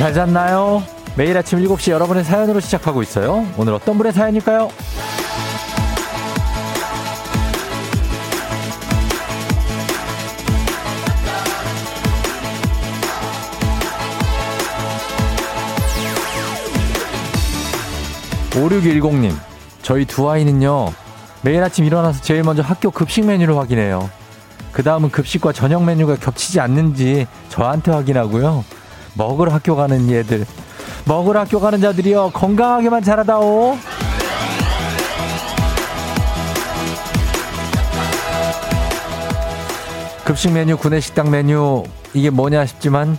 잘 잤나요? 매일 아침 7시 여러분의 사연으로 시작하고 있어요. 오늘 어떤 분의 사연일까요? 5610님, 저희 두 아이는요, 매일 아침 일어나서 제일 먼저 학교 급식 메뉴를 확인해요. 그 다음은 급식과 저녁 메뉴가 겹치지 않는지 저한테 확인하고요. 먹으러 학교 가는 얘들, 먹으러 학교 가는 자들이요, 건강하게만 자라다오. 급식 메뉴, 구내식당 메뉴, 이게 뭐냐 싶지만,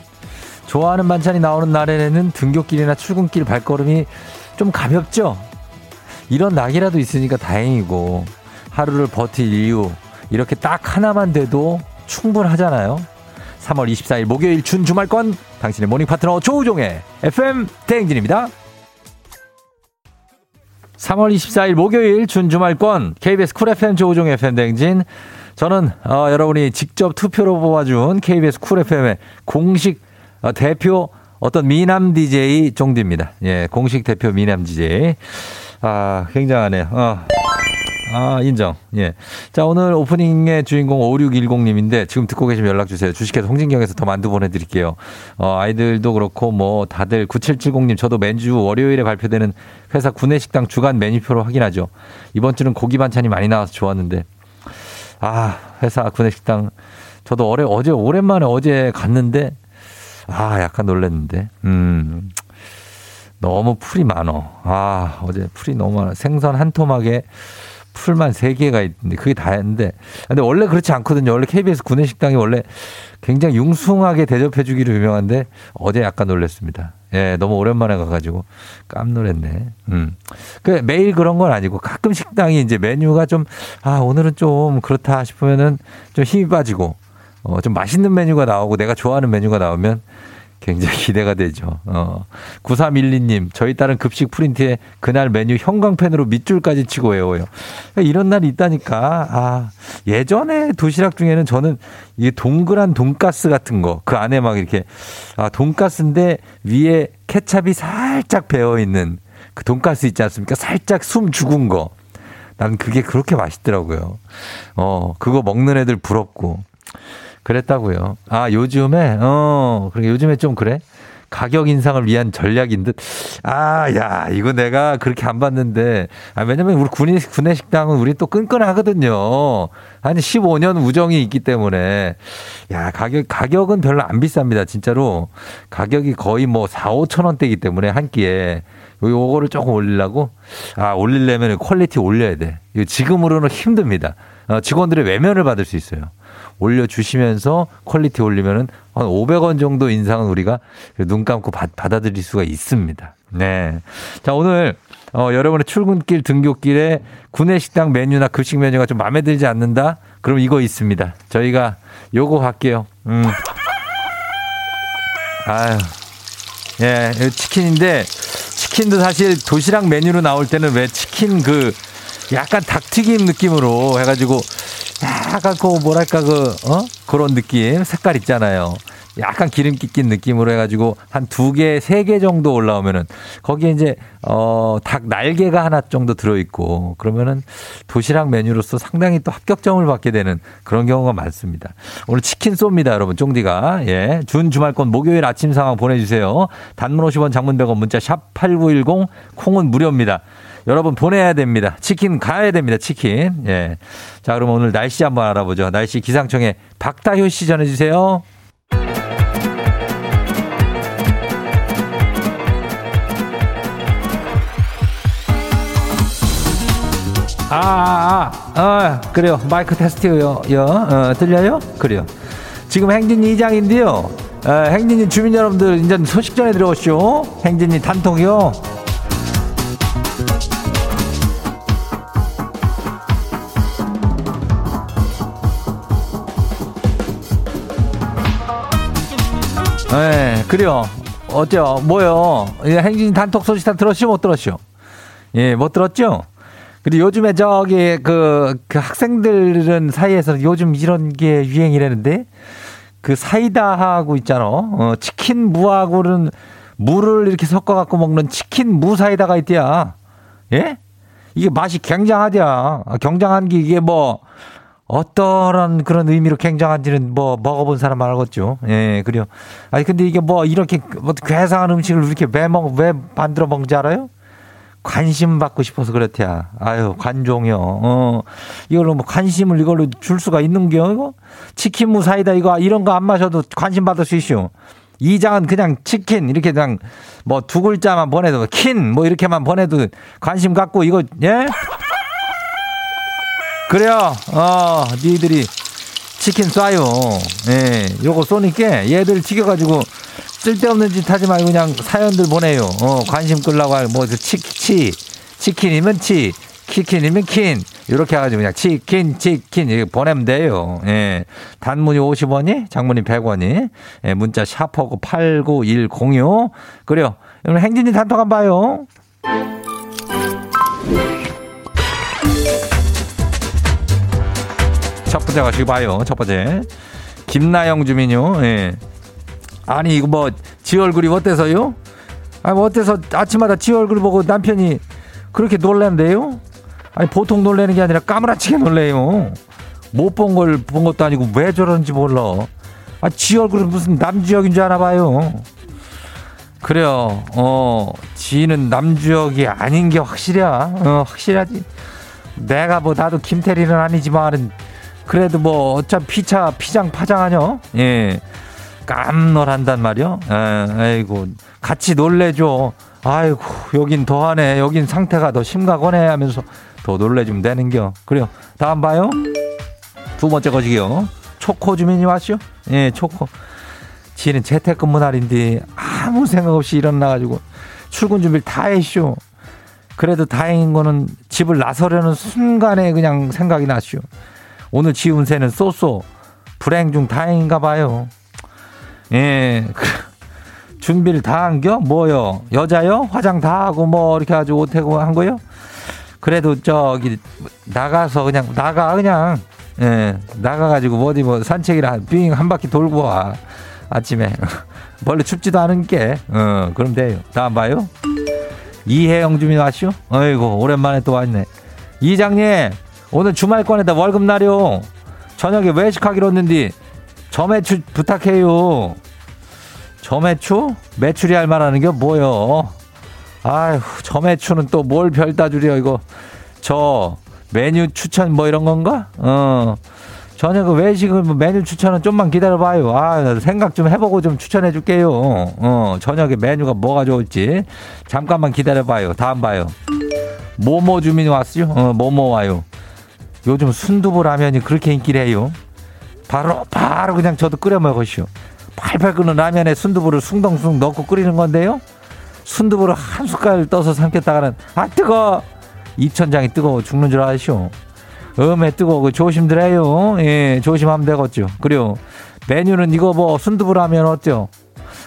좋아하는 반찬이 나오는 날에는 등교길이나 출근길 발걸음이 좀 가볍죠? 이런 낙이라도 있으니까 다행이고, 하루를 버틸 이유, 이렇게 딱 하나만 돼도 충분하잖아요? 3월 24일 목요일 준 주말권, 당신의 모닝 파트너 조우종의 FM 대행진입니다. 3월 24일 목요일 준 주말권, KBS 쿨 FM 조우종의 FM 대행진. 저는, 어, 여러분이 직접 투표로 뽑아준 KBS 쿨 FM의 공식 어, 대표 어떤 미남 DJ 종디입니다. 예, 공식 대표 미남 DJ. 아, 굉장하네요. 어. 아, 인정. 예. 자, 오늘 오프닝의 주인공 5610님인데 지금 듣고 계시면 연락 주세요. 주식회사 홍진경에서 더 만두 보내드릴게요. 어, 아이들도 그렇고 뭐 다들 9770님 저도 매주 월요일에 발표되는 회사 구내식당 주간 메뉴표로 확인하죠. 이번 주는 고기 반찬이 많이 나와서 좋았는데. 아, 회사 구내식당 저도 어제, 어제 오랜만에 어제 갔는데 아, 약간 놀랐는데. 음. 너무 풀이 많어. 아, 어제 풀이 너무 많아. 생선 한 토막에 풀만 세 개가 있는데 그게 다였는데 근데 원래 그렇지 않거든요. 원래 KBS 구내식당이 원래 굉장히 융숭하게 대접해 주기로 유명한데 어제 약간 놀랐습니다. 예, 너무 오랜만에 가가지고 깜놀했네. 음. 그 매일 그런 건 아니고 가끔 식당이 이제 메뉴가 좀, 아, 오늘은 좀 그렇다 싶으면은 좀 힘이 빠지고 어, 좀 맛있는 메뉴가 나오고 내가 좋아하는 메뉴가 나오면 굉장히 기대가 되죠. 어. 9312님, 저희 딸은 급식 프린트에 그날 메뉴 형광펜으로 밑줄까지 치고 외워요. 이런 날이 있다니까. 아, 예전에 도시락 중에는 저는 이게 동그란 돈가스 같은 거, 그 안에 막 이렇게, 아, 돈가스인데 위에 케찹이 살짝 배어 있는 그 돈가스 있지 않습니까? 살짝 숨 죽은 거. 난 그게 그렇게 맛있더라고요. 어, 그거 먹는 애들 부럽고. 그랬다고요. 아, 요즘에, 어, 그러게 요즘에 좀 그래? 가격 인상을 위한 전략인 듯. 아, 야, 이거 내가 그렇게 안 봤는데. 아, 왜냐면 우리 구내 구내 식당은 우리 또 끈끈하거든요. 한 15년 우정이 있기 때문에. 야, 가격, 가격은 별로 안 비쌉니다. 진짜로. 가격이 거의 뭐 4, 5천 원대이기 때문에 한 끼에. 요거를 조금 올리려고? 아, 올리려면 퀄리티 올려야 돼. 지금으로는 힘듭니다. 어, 직원들의 외면을 받을 수 있어요. 올려주시면서 퀄리티 올리면은 한 500원 정도 인상은 우리가 눈 감고 받, 받아들일 수가 있습니다. 네. 자, 오늘 어, 여러분의 출근길 등교길에 구내식당 메뉴나 급식 메뉴가 좀 마음에 들지 않는다? 그럼 이거 있습니다. 저희가 요거 할게요. 음. 아유. 예, 치킨인데, 치킨도 사실 도시락 메뉴로 나올 때는 왜 치킨 그 약간 닭튀김 느낌으로 해가지고 약간 그 뭐랄까 그 어? 그런 느낌 색깔 있잖아요. 약간 기름기 낀 느낌으로 해가지고 한 두 개, 세 개 정도 올라오면은 거기에 이제 어, 닭 날개가 하나 정도 들어있고 그러면은 도시락 메뉴로서 상당히 또 합격점을 받게 되는 그런 경우가 많습니다. 오늘 치킨 쏩니다, 여러분. 쫑디가. 예. 준 주말권 목요일 아침 상황 보내주세요. 단문 50원 장문 100원 문자 샵 8910 콩은 무료입니다. 여러분 보내야 됩니다. 치킨 가야 됩니다. 치킨. 예. 자, 그럼 오늘 날씨 한번 알아보죠. 날씨 기상청에 박다효 씨 전해주세요. 아, 아, 아, 아, 그래요. 마이크 테스트요. 요, 어, 들려요? 그래요. 지금 행진이 이장인데요. 어, 행진이 주민 여러분들 이제 소식 전해 들어오시오. 행진이 단톡이요. 네, 그래요. 어때요? 뭐요? 행진 단톡 소식 다 들었죠? 못 들었죠? 예, 못 들었죠? 그리고 요즘에 저기 그, 그 학생들은 사이에서 요즘 이런 게 유행이라는데 그 사이다하고 있잖아. 어, 치킨 무하고는 물을 이렇게 섞어 갖고 먹는 치킨 무 사이다가 있대야. 예? 이게 맛이 굉장하대야. 아, 굉장한 게 이게 뭐, 어떠한 그런 의미로 굉장한지는 뭐 먹어본 사람 알겠죠. 예, 그래요. 아니, 근데 이게 뭐 이렇게 뭐 괴상한 음식을 이렇게 왜 먹, 왜 만들어 먹는지 알아요? 관심 받고 싶어서 그렇대야. 아유, 관종이요. 어, 이걸로 뭐 관심을 이걸로 줄 수가 있는겨, 이거? 치킨 무사이다, 이거, 이런 거 안 마셔도 관심 받을 수 있슈. 이 장은 그냥 치킨, 이렇게 그냥 뭐 두 글자만 보내도, 킨, 뭐 이렇게만 보내도 관심 갖고, 이거, 예? 그래요, 어, 니들이 치킨 쏴요. 예, 요거 쏘니까 얘들 튀겨가지고 쓸데없는 짓 하지 말고 그냥 사연들 보내요. 어, 관심 끌라고 할, 뭐, 치, 치, 치킨이면 치, 키킨이면 킨. 이렇게 해가지고 그냥 치킨, 치킨, 이렇게 보내면 돼요. 예. 단문이 50원이, 장문이 100원이, 예, 문자 샤퍼고 89106. 그래요. 오늘 행진이 단톡 한번 봐요. 첫 번째 가시고 봐요. 첫 번째. 김나영 주민요. 예. 아니 이거 뭐 지 얼굴이 어때서요? 아니 뭐 어때서 아침마다 지 얼굴 보고 남편이 그렇게 놀란대요? 아니 보통 놀래는 게 아니라 까무라치게 놀래요. 못 본 걸 본 것도 아니고 왜 저러는지 몰라. 아, 지 얼굴은 무슨 남주역인 줄 아나 봐요. 그래요. 어, 지는 남주역이 아닌 게 확실이야. 어, 확실하지. 내가 뭐 나도 김태리는 아니지만은 그래도 뭐 어차피 피차 피장 파장하냐? 예. 깜놀한단 말이요. 아이고 같이 놀래줘. 아이고 여긴 더하네. 여긴 상태가 더 심각하네 하면서 더 놀래주면 되는겨. 그래요. 다음 봐요. 두 번째 거시기요. 초코 주민이 왔죠? 예, 초코. 지는 재택근무 날인데 아무 생각 없이 일어나가지고 출근 준비를 다 했쇼. 그래도 다행인 거는 집을 나서려는 순간에 그냥 생각이 났쇼. 오늘 지 운세는 쏘쏘 불행 중 다행인가 봐요. 예. 준비를 다 한겨? 뭐요? 여자요? 화장 다 하고 뭐 이렇게 아주 오태고 한 거요? 그래도 저기 나가서 그냥 나가 그냥 예 나가가지고 뭐 어디 뭐 산책이라 빙한 바퀴 돌고 와 아침에 원래 춥지도 않은 게 어 그럼 돼요 다음 봐요 이혜영 주민 왔쇼 어이구 오랜만에 또 왔네 이장님 오늘 주말권에다 월급 날요 저녁에 외식하기로 했는데 저매출 부탁해요. 저매추? 매출이 할 만하는 게 뭐요? 아휴, 저매추는 또 뭘 별다 줄여, 이거. 저 메뉴 추천 뭐 이런 건가? 어. 저녁 그 외식을 뭐 메뉴 추천은 좀만 기다려봐요. 아, 생각 좀 해보고 좀 추천해 줄게요. 어, 저녁에 메뉴가 뭐가 좋을지. 잠깐만 기다려봐요. 다음 봐요. 모모 주민이 왔어요? 어, 모모 와요. 요즘 순두부 라면이 그렇게 인기래요. 바로 바로 그냥 저도 끓여 먹으시오. 팔팔 끓는 라면에 순두부를 숭덩숭 넣고 끓이는 건데요. 순두부를 한 숟갈 떠서 삼켰다가는 아 뜨거 입천장이 뜨거워 죽는 줄 아시오. 음에 뜨거워 조심들 해요. 예 조심하면 되겠죠. 그리고 메뉴는 이거 뭐 순두부 라면 어때요?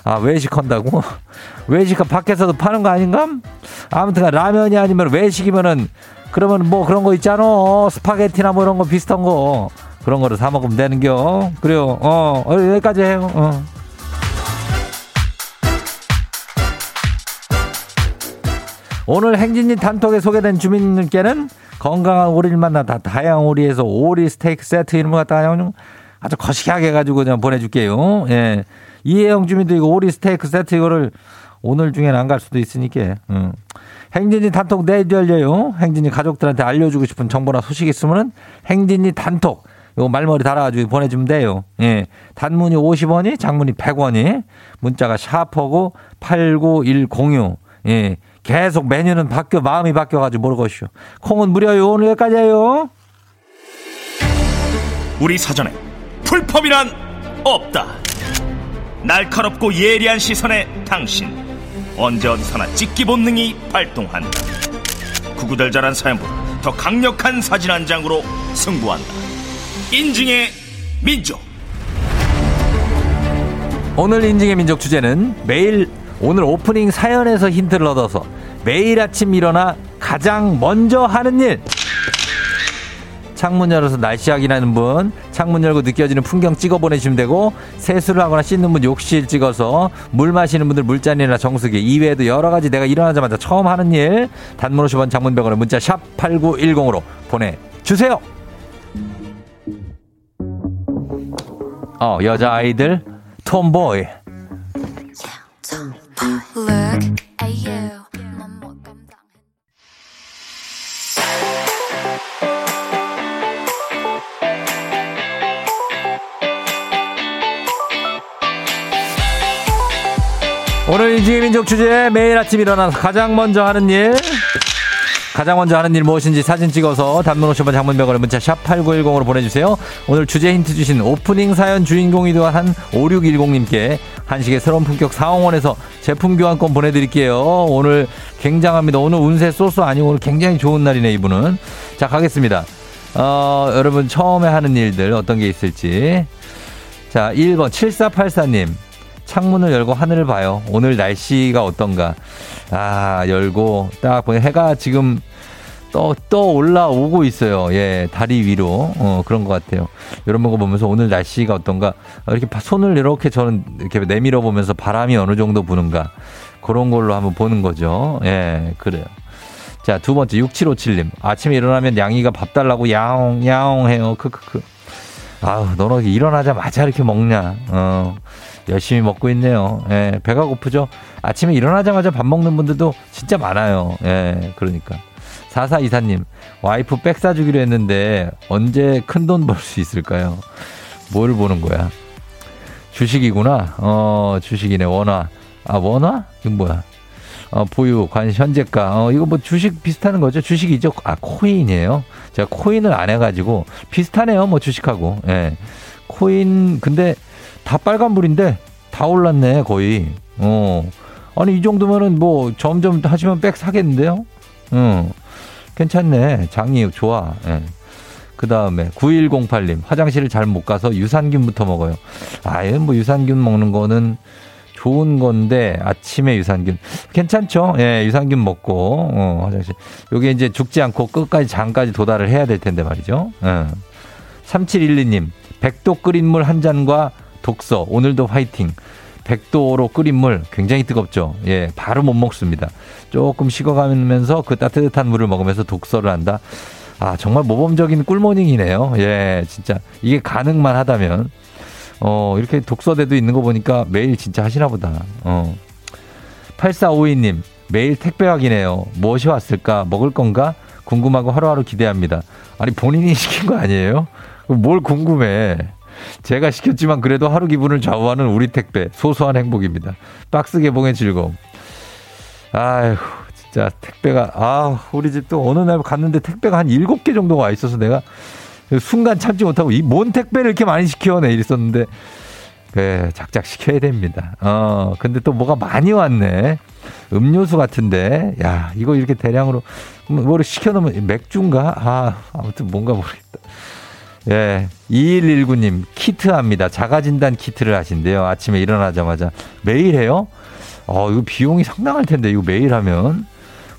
아 외식한다고? 외식 밖에서도 파는 거 아닌가? 아무튼 라면이 아니면 외식이면은 그러면 뭐 그런 거 있잖아. 스파게티나 뭐 이런 거 비슷한 거. 그런 거를 사 먹으면 되는겨. 그래요. 어, 어 여기까지 해요. 어. 오늘 행진이 단톡에 소개된 주민들께는 건강한 오리를 만나 다 다양한 오리에서 오리 스테이크 세트 이런 거 갖다 그냥 아주 거시기하게 해가지고 그냥 보내줄게요. 예. 이혜영 주민도 이거 오리 스테이크 세트 이거를 오늘 중에는 안갈 수도 있으니까. 음. 행진이 단톡 내일 열려요. 행진이 가족들한테 알려주고 싶은 정보나 소식 있으면은 행진이 단톡 요 말머리 달아가지고 보내주면 돼요. 예. 단문이 50원이, 장문이 100원이, 문자가 샤퍼고 89106. 예. 계속 메뉴는 바뀌어, 마음이 바뀌어가지고 모르겠쇼. 콩은 무료요. 오늘 여기까지예요. 우리 사전에 풀펌이란 없다. 날카롭고 예리한 시선에 당신 언제 어디서나 찍기 본능이 발동한다. 구구절절한 사연보다 더 강력한 사진 한 장으로 승부한다. 인증의 민족. 오늘 인증의 민족 주제는 매일 오늘 오프닝 사연에서 힌트를 얻어서 매일 아침 일어나 가장 먼저 하는 일. 창문 열어서 날씨 확인하는 분, 창문 열고 느껴지는 풍경 찍어 보내주시면 되고, 세수를 하거나 씻는 분 욕실 찍어서, 물 마시는 분들 물잔이나 정수기, 이외에도 여러 가지 내가 일어나자마자 처음 하는 일, 단문 50원 장문병원에 문자 샵 8910으로 보내주세요! 어, 여자아이들, 톰보이. Look at you. 오늘 인지의 민족 주제 매일 아침 일어나서 가장 먼저 하는 일 가장 먼저 하는 일 무엇인지 사진 찍어서 단문 50원 장문병원에 문자 샵 8910으로 보내주세요. 오늘 주제 힌트 주신 오프닝 사연 주인공이기도 한 5610님께 한식의 새로운 품격 사홍원에서 제품 교환권 보내드릴게요. 오늘 굉장합니다. 오늘 운세 소스 아니고 오늘 굉장히 좋은 날이네 이분은. 자 가겠습니다. 어, 여러분 처음에 하는 일들 어떤 게 있을지. 자 1번 7484님. 창문을 열고 하늘을 봐요. 오늘 날씨가 어떤가. 아, 열고 딱 보니 해가 지금 떠, 떠 올라오고 있어요. 예, 다리 위로. 어, 그런 것 같아요. 이런 거 보면서 오늘 날씨가 어떤가. 이렇게 손을 이렇게 저는 이렇게 내밀어 보면서 바람이 어느 정도 부는가. 그런 걸로 한번 보는 거죠. 예, 그래요. 자, 두 번째, 6757님. 아침에 일어나면 양이가 밥 달라고 야옹, 야옹 해요. 크크크. 아우, 너는 일어나자마자 이렇게 먹냐. 어. 열심히 먹고 있네요. 예, 배가 고프죠? 아침에 일어나자마자 밥 먹는 분들도 진짜 많아요. 예, 그러니까. 사사 이사님, 와이프 백 사주기로 했는데 언제 큰 돈 벌 수 있을까요? 뭘 보는 거야? 주식이구나. 어, 주식이네. 원화. 아, 원화? 이건 뭐야? 어, 보유, 관, 현재가. 어, 이거 뭐 주식 비슷하는 거죠? 주식이죠? 아, 코인이에요? 제가 코인을 안 해가지고 비슷하네요. 뭐 주식하고. 예. 코인, 근데 다 빨간불인데 다 올랐네 거의. 어. 아니 이 정도면은 뭐 점점 하시면 백 사겠는데요? 어. 괜찮네. 장이 좋아. 예. 그 다음에 9108님 화장실을 잘 못 가서 유산균부터 먹어요. 아예 뭐 유산균 먹는 거는 좋은 건데 아침에 유산균 괜찮죠? 예, 유산균 먹고 어, 화장실 요게 이제 죽지 않고 끝까지 장까지 도달을 해야 될 텐데 말이죠. 예. 3712님 백도 끓인 물 한 잔과 독서 오늘도 화이팅. 백도로 끓인 물 굉장히 뜨겁죠. 예, 바로 못 먹습니다. 조금 식어가면서 그 따뜻한 물을 먹으면서 독서를 한다. 아, 정말 모범적인 꿀모닝이네요. 예, 진짜. 이게 가능만 하다면. 어, 이렇게 독서대도 있는 거 보니까 매일 진짜 하시나 보다. 어. 8452님, 매일 택배 확인해요. 무엇이 왔을까? 먹을 건가? 궁금하고 하루하루 기대합니다. 아니, 본인이 시킨 거 아니에요? 뭘 궁금해. 제가 시켰지만 그래도 하루 기분을 좌우하는 우리 택배 소소한 행복입니다. 박스 개봉의 즐거움. 아휴 진짜 택배가 아 우리 집또 어느 날 갔는데 택배가 한 일곱 개 정도가 와 있어서 내가 순간 참지 못하고 이 뭔 택배를 이렇게 많이 시켜 내 이랬었는데 그 작작 시켜야 됩니다. 어 근데 또 뭐가 많이 왔네. 음료수 같은데 야 이거 이렇게 대량으로 뭐를 시켜놓으면 맥주인가 아 아무튼 뭔가 모르겠다. 예, 2119님, 키트 합니다. 자가진단 키트를 하신대요. 아침에 일어나자마자. 매일 해요? 어, 이거 비용이 상당할 텐데, 이거 매일 하면.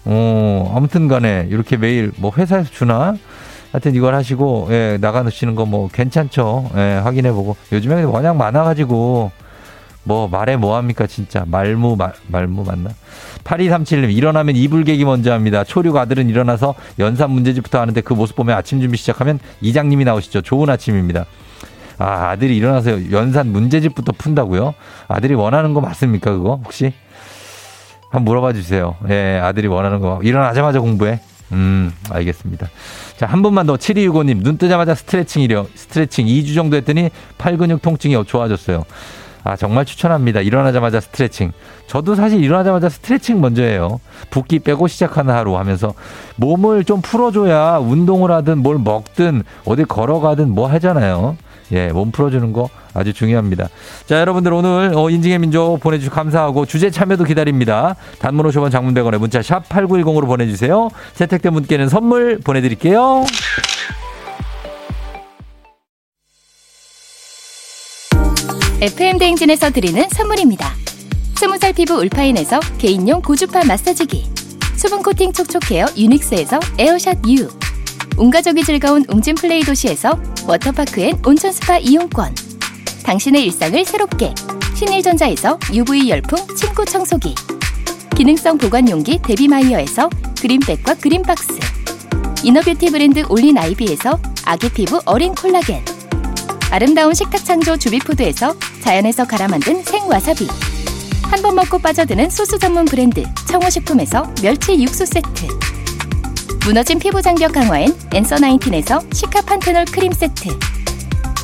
어, 아무튼 간에, 이렇게 매일, 뭐, 회사에서 주나? 하여튼 이걸 하시고, 예, 나가시는 거 뭐, 괜찮죠? 예, 확인해 보고. 요즘에 워낙 많아 가지고, 뭐 말해 뭐 합니까 진짜. 말무 말, 말무 맞나? 8237님 일어나면 이불 개기 먼저 합니다. 초륙 아들은 일어나서 연산 문제집부터 하는데 그 모습 보면 아침 준비 시작하면 이장님이 나오시죠. 좋은 아침입니다. 아 아들이 일어나서 연산 문제집부터 푼다고요? 아들이 원하는 거 맞습니까 그거? 혹시? 한번 물어봐 주세요. 예 아들이 원하는 거. 일어나자마자 공부해 음, 알겠습니다. 자, 한 분만 더. 7265님, 눈 뜨자마자 스트레칭이려. 스트레칭 2주 정도 했더니 팔 근육 통증이 좋아졌어요. 아, 정말 추천합니다. 일어나자마자 스트레칭. 저도 사실 일어나자마자 스트레칭 먼저 해요. 붓기 빼고 시작하는 하루 하면서 몸을 좀 풀어줘야 운동을 하든 뭘 먹든 어디 걸어가든 뭐 하잖아요. 예, 몸 풀어주는 거 아주 중요합니다. 자, 여러분들 오늘 어, 인증의 민족 보내주셔서 감사하고 주제 참여도 기다립니다. 단문 50원 장문 100원에 문자 샵 8910으로 보내주세요. 채택된 분께는 선물 보내드릴게요. FM 대행진에서 드리는 선물입니다. 스무살 피부 울파인에서 개인용 고주파 마사지기 수분 코팅 촉촉 헤어 유닉스에서 에어샷 U 온 가족이 즐거운 웅진 플레이 도시에서 워터파크 and 온천 스파 이용권. 당신의 일상을 새롭게 신일전자에서 UV 열풍 침구 청소기. 기능성 보관 용기 데비마이어에서 그린백과 그린박스. 이너뷰티 브랜드 올린 아이비에서 아기 피부 어린 콜라겐. 아름다운 식탁 창조 주비푸드에서 자연에서 갈아 만든 생와사비. 한 번 먹고 빠져드는 소스 전문 브랜드 청호식품에서 멸치 육수 세트. 무너진 피부 장벽 강화엔 엔서 나인틴에서 시카 판테놀 크림 세트.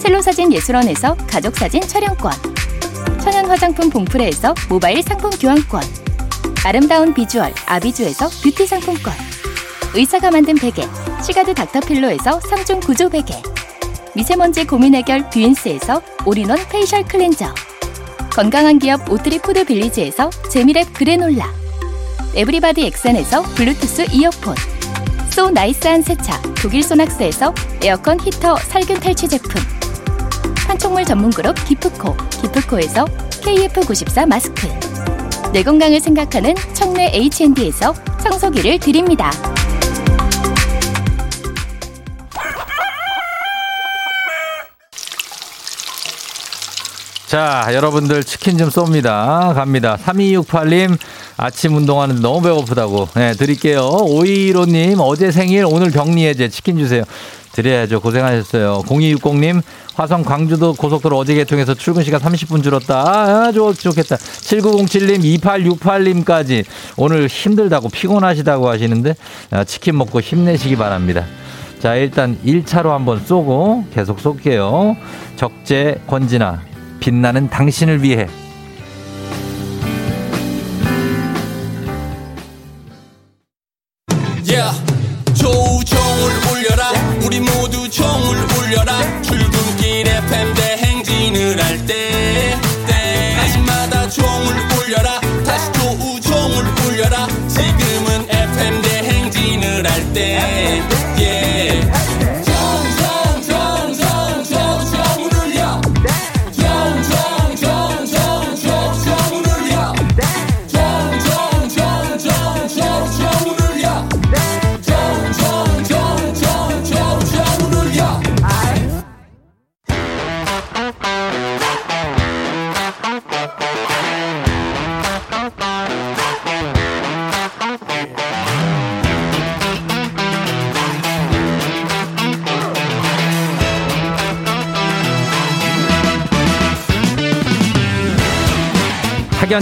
셀로사진 예술원에서 가족사진 촬영권 천연 화장품 봉프레에서 모바일 상품 교환권 아름다운 비주얼 아비주에서 뷰티 상품권 의사가 만든 베개 시가드 닥터필로에서 3중 구조 베개 미세먼지 고민 해결 뷰인스에서 all-in-one facial cleanser 건강한 기업 오트리 푸드 빌리지에서 재미랩 그래놀라 everybody 엑센에서 블루투스 이어폰 so nice한 세차 독일 소낙스에서 에어컨 히터 살균 탈취 제품 판촉물 전문 그룹 기프코 기프코에서 KF94 마스크 내 건강을 생각하는 청내 H&D에서 청소기를 드립니다. 자, 여러분들 치킨 좀 쏩니다. 갑니다. 3268님, 아침 운동하는데 너무 배고프다고. 네, 드릴게요. 5215님, 어제 생일, 오늘 격리해제 치킨 주세요. 드려야죠. 고생하셨어요. 0260님, 화성 광주도 고속도로 어제 개통해서 출근 시간 30분 줄었다. 아, 좋, 좋겠다. 7907님, 2868님까지 오늘 힘들다고 피곤하시다고 하시는데 아, 치킨 먹고 힘내시기 바랍니다. 자, 일단 1차로 한번 쏘고 계속 쏠게요. 적재 권진아, 빛나는 당신을 위해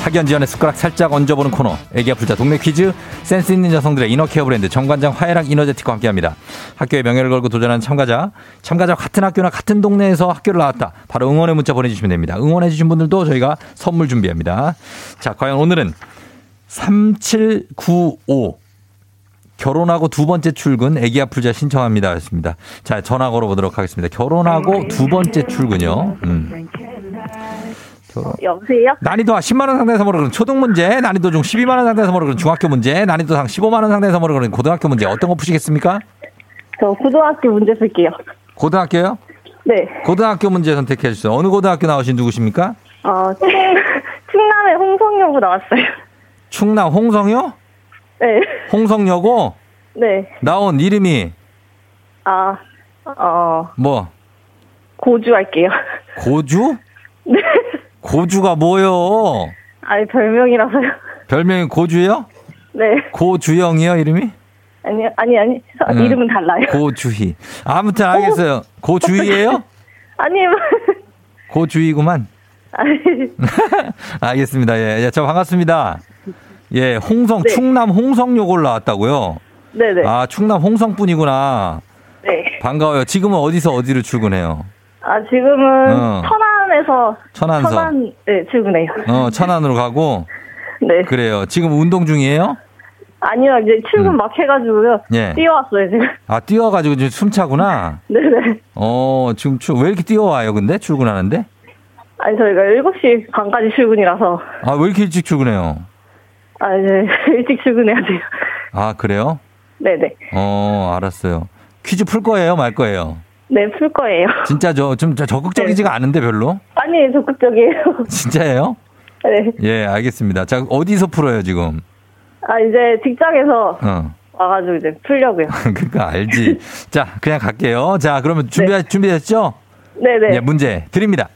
학연 지연의 숟가락 살짝 얹어보는 코너 애기야 풀자 동네 퀴즈 센스 있는 여성들의 이너케어 브랜드 정관장 화해락 이너제틱과 함께합니다. 학교의 명예를 걸고 도전하는 참가자 참가자 같은 학교나 같은 동네에서 학교를 나왔다. 바로 응원의 문자 보내주시면 됩니다. 응원해주신 분들도 저희가 선물 준비합니다. 자 과연 오늘은 3795 결혼하고 두 번째 출근 애기 아플자 신청합니다. 였습니다. 자, 전화 걸어보도록 하겠습니다. 결혼하고 두 번째 출근요. 음. 결혼. 여보세요? 난이도 10만 원 상대 선물을 그런 초등 문제, 난이도 중 12만 원 상대 선물을 그런 중학교 문제, 난이도 상 15만 원 상대 선물을 그런 고등학교 문제 어떤 거 푸시겠습니까? 저 고등학교 문제 쓸게요. 고등학교요? 네. 고등학교 문제 선택해 주세요. 어느 고등학교 나오신 누구십니까? 어, 충, 충남의 홍성여고 나왔어요. 충남 홍성요? 네. 홍성여고 네. 나온 이름이 아, 어, 뭐 고주 할게요. 고주? 네. 고주가 뭐요? 아니, 별명이라서요. 별명이 고주요? 네. 고주영이요 이름이? 아니, 아니, 아니. 저 음. 이름은 달라요. 고주희. 아무튼 알겠어요. 고주희예요? 아니, 고주희구만. 아니, 알겠습니다. 예, 예, 저 반갑습니다. 예, 홍성, 네. 충남 홍성역 올라왔다고요? 네네. 아, 충남 홍성분이구나. 네. 반가워요. 지금은 어디서 어디로 출근해요? 아, 지금은 어. 천안 에서. 천안서. 천안, 네, 출근해요. 어, 천안으로 가고. 네. 그래요. 지금 운동 중이에요? 아니요, 이제 출근 막 해가지고요. 음. 예. 뛰어왔어요, 지금. 아, 뛰어가지고 지금 숨차구나. 네네. 어, 지금 출- 왜 이렇게 뛰어와요, 근데? 출근하는데? 아니, 저희가 7시 반까지 출근이라서. 아, 왜 이렇게 일찍 출근해요? 아, 이제 일찍 출근해야 돼요. 아, 그래요? 네네. 어, 알았어요. 퀴즈 풀 거예요, 말 거예요? 네, 풀 거예요. 진짜 저, 좀 적극적이지가 않은데 별로? 아니, 적극적이에요. 진짜예요? 네. 예, 알겠습니다. 자, 어디서 풀어요, 지금? 아, 이제 직장에서 어. 와가지고 이제 풀려고요. 그니까 알지. 자, 그냥 갈게요. 자, 그러면 준비, 준비됐죠? 네네. 예, 문제 드립니다.